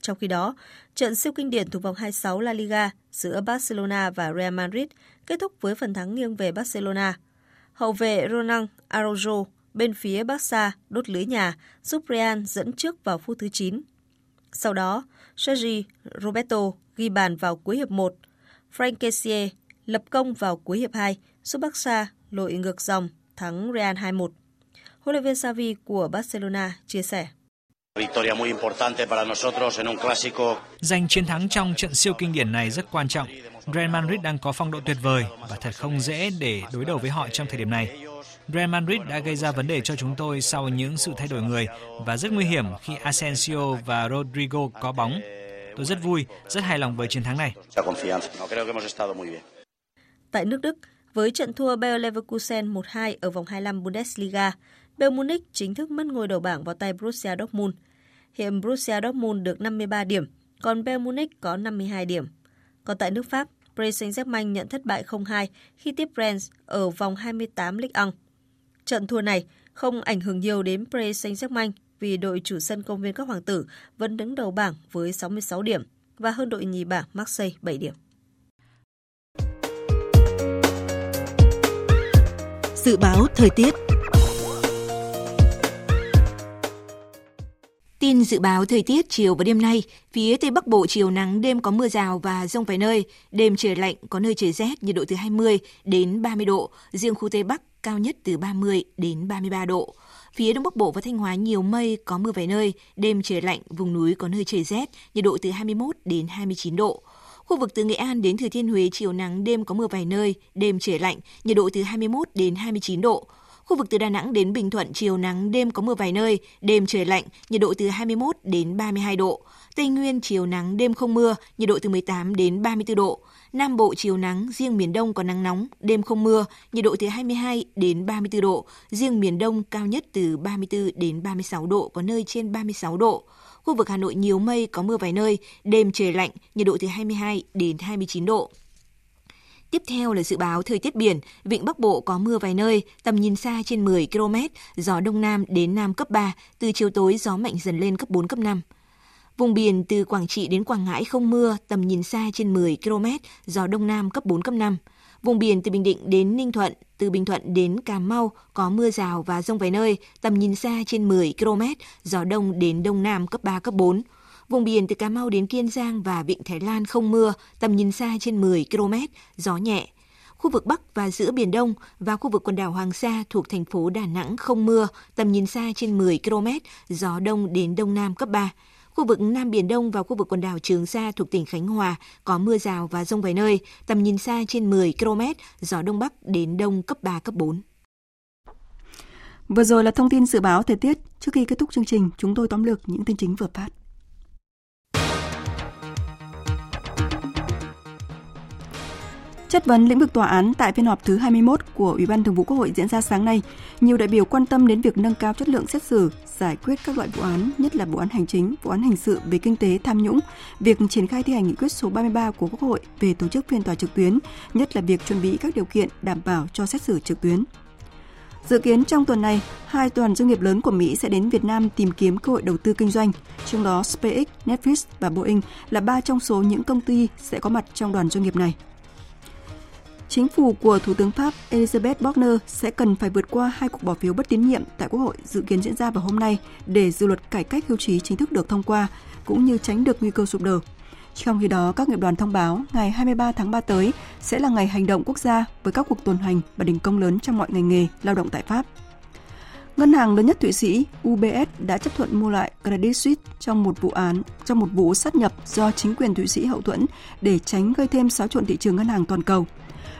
Trong khi đó, trận siêu kinh điển thuộc vòng 26 La Liga giữa Barcelona và Real Madrid kết thúc với phần thắng nghiêng về Barcelona – Hậu vệ Ronald Araujo bên phía Barca đốt lưới nhà giúp Real dẫn trước vào phút thứ 9. Sau đó, Sergi Roberto ghi bàn vào cuối hiệp 1. Frank Kessié lập công vào cuối hiệp 2 giúp Barca lội ngược dòng thắng Real 2-1. Huấn luyện viên Xavi của Barcelona chia sẻ. Giành chiến thắng trong trận siêu kinh điển này rất quan trọng. Real Madrid đang có phong độ tuyệt vời và thật không dễ để đối đầu với họ trong thời điểm này. Real Madrid đã gây ra vấn đề cho chúng tôi sau những sự thay đổi người và rất nguy hiểm khi Asensio và Rodrigo có bóng. Tôi rất vui, rất hài lòng với chiến thắng này. Tại nước Đức, với trận thua Bayer Leverkusen 1-2 ở vòng 25 Bundesliga, Bayern Munich chính thức mất ngôi đầu bảng vào tay Borussia Dortmund. Hiện Borussia Dortmund được 53 điểm, còn Bayern Munich có 52 điểm. Còn tại nước Pháp, Paris Saint-Germain nhận thất bại 0-2 khi tiếp Rennes ở vòng 28 Ligue 1. Trận thua này không ảnh hưởng nhiều đến Paris Saint-Germain vì đội chủ sân công viên các hoàng tử vẫn đứng đầu bảng với 66 điểm và hơn đội nhì bảng Marseille 7 điểm. Dự báo thời tiết Tin dự báo thời tiết chiều và đêm nay, phía Tây Bắc Bộ chiều nắng, đêm có mưa rào và rông vài nơi, đêm trời lạnh, có nơi trời rét, nhiệt độ từ 20 đến 30 độ, riêng khu Tây Bắc cao nhất từ 30 đến 33 độ. Phía Đông Bắc Bộ và Thanh Hóa nhiều mây, có mưa vài nơi, đêm trời lạnh, vùng núi có nơi trời rét, nhiệt độ từ 21 đến 29 độ. Khu vực từ Nghệ An đến Thừa Thiên Huế chiều nắng, đêm có mưa vài nơi, đêm trời lạnh, nhiệt độ từ 21 đến 29 độ. Khu vực từ Đà Nẵng đến Bình Thuận chiều nắng, đêm có mưa vài nơi, đêm trời lạnh, nhiệt độ từ 21 đến 32 độ. Tây Nguyên chiều nắng, đêm không mưa, nhiệt độ từ 18 đến 34 độ. Nam Bộ chiều nắng, riêng miền Đông có nắng nóng, đêm không mưa, nhiệt độ từ 22 đến 34 độ. Riêng miền Đông cao nhất từ 34 đến 36 độ, có nơi trên 36 độ. Khu vực Hà Nội nhiều mây, có mưa vài nơi, đêm trời lạnh, nhiệt độ từ 22 đến 29 độ. Tiếp theo là dự báo thời tiết biển, vịnh Bắc Bộ có mưa vài nơi, tầm nhìn xa trên 10 km, gió đông nam đến nam cấp 3, từ chiều tối gió mạnh dần lên cấp 4, cấp 5. Vùng biển từ Quảng Trị đến Quảng Ngãi không mưa, tầm nhìn xa trên 10 km, gió đông nam cấp 4 cấp 5. Vùng biển từ Bình Định đến Ninh Thuận, từ Bình Thuận đến Cà Mau có mưa rào và rông vài nơi, tầm nhìn xa trên 10 km, gió đông đến đông nam cấp 3 cấp 4. Vùng biển từ Cà Mau đến Kiên Giang và Vịnh Thái Lan không mưa, tầm nhìn xa trên 10 km, gió nhẹ. Khu vực Bắc và giữa Biển Đông và khu vực quần đảo Hoàng Sa thuộc thành phố Đà Nẵng không mưa, tầm nhìn xa trên 10 km, gió đông đến đông nam cấp 3. Khu vực Nam Biển Đông và khu vực quần đảo Trường Sa thuộc tỉnh Khánh Hòa có mưa rào và rông vài nơi, tầm nhìn xa trên 10 km, gió Đông Bắc đến Đông cấp 3, cấp 4. Vừa rồi là thông tin dự báo thời tiết. Trước khi kết thúc chương trình, chúng tôi tóm lược những tin chính vừa phát. Chất vấn lĩnh vực tòa án tại phiên họp thứ 21 của Ủy ban Thường vụ Quốc hội diễn ra sáng nay, nhiều đại biểu quan tâm đến việc nâng cao chất lượng xét xử, giải quyết các loại vụ án, nhất là vụ án hành chính, vụ án hình sự về kinh tế tham nhũng, việc triển khai thi hành nghị quyết số 33 của Quốc hội về tổ chức phiên tòa trực tuyến, nhất là việc chuẩn bị các điều kiện đảm bảo cho xét xử trực tuyến. Dự kiến trong tuần này, hai đoàn doanh nghiệp lớn của Mỹ sẽ đến Việt Nam tìm kiếm cơ hội đầu tư kinh doanh, trong đó SpaceX, Netflix và Boeing là ba trong số những công ty sẽ có mặt trong đoàn doanh nghiệp này. Chính phủ của Thủ tướng Pháp Elizabeth Borner sẽ cần phải vượt qua hai cuộc bỏ phiếu bất tín nhiệm tại Quốc hội dự kiến diễn ra vào hôm nay để dự luật cải cách hưu trí chính thức được thông qua, cũng như tránh được nguy cơ sụp đổ. Trong khi đó, các nghiệp đoàn thông báo ngày 23 tháng 3 tới sẽ là ngày hành động quốc gia với các cuộc tuần hành và đình công lớn trong mọi ngành nghề lao động tại Pháp. Ngân hàng lớn nhất Thụy Sĩ UBS đã chấp thuận mua lại Credit Suisse trong một vụ án trong một vụ sát nhập do chính quyền Thụy Sĩ hậu thuẫn để tránh gây thêm xáo trộn thị trường ngân hàng toàn cầu.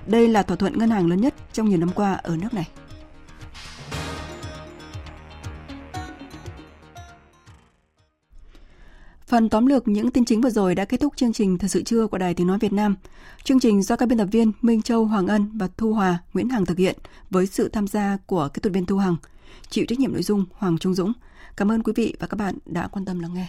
Đây là thỏa thuận ngân hàng lớn nhất trong nhiều năm qua ở nước này. Phần tóm lược những tin chính vừa rồi đã kết thúc chương trình Thời sự trưa của Đài Tiếng Nói Việt Nam. Chương trình do các biên tập viên Minh Châu, Hoàng Ân và Thu Hòa, Nguyễn Hằng thực hiện với sự tham gia của kỹ thuật viên Thu Hằng. Chịu trách nhiệm nội dung Hoàng Trung Dũng. Cảm ơn quý vị và các bạn đã quan tâm lắng nghe.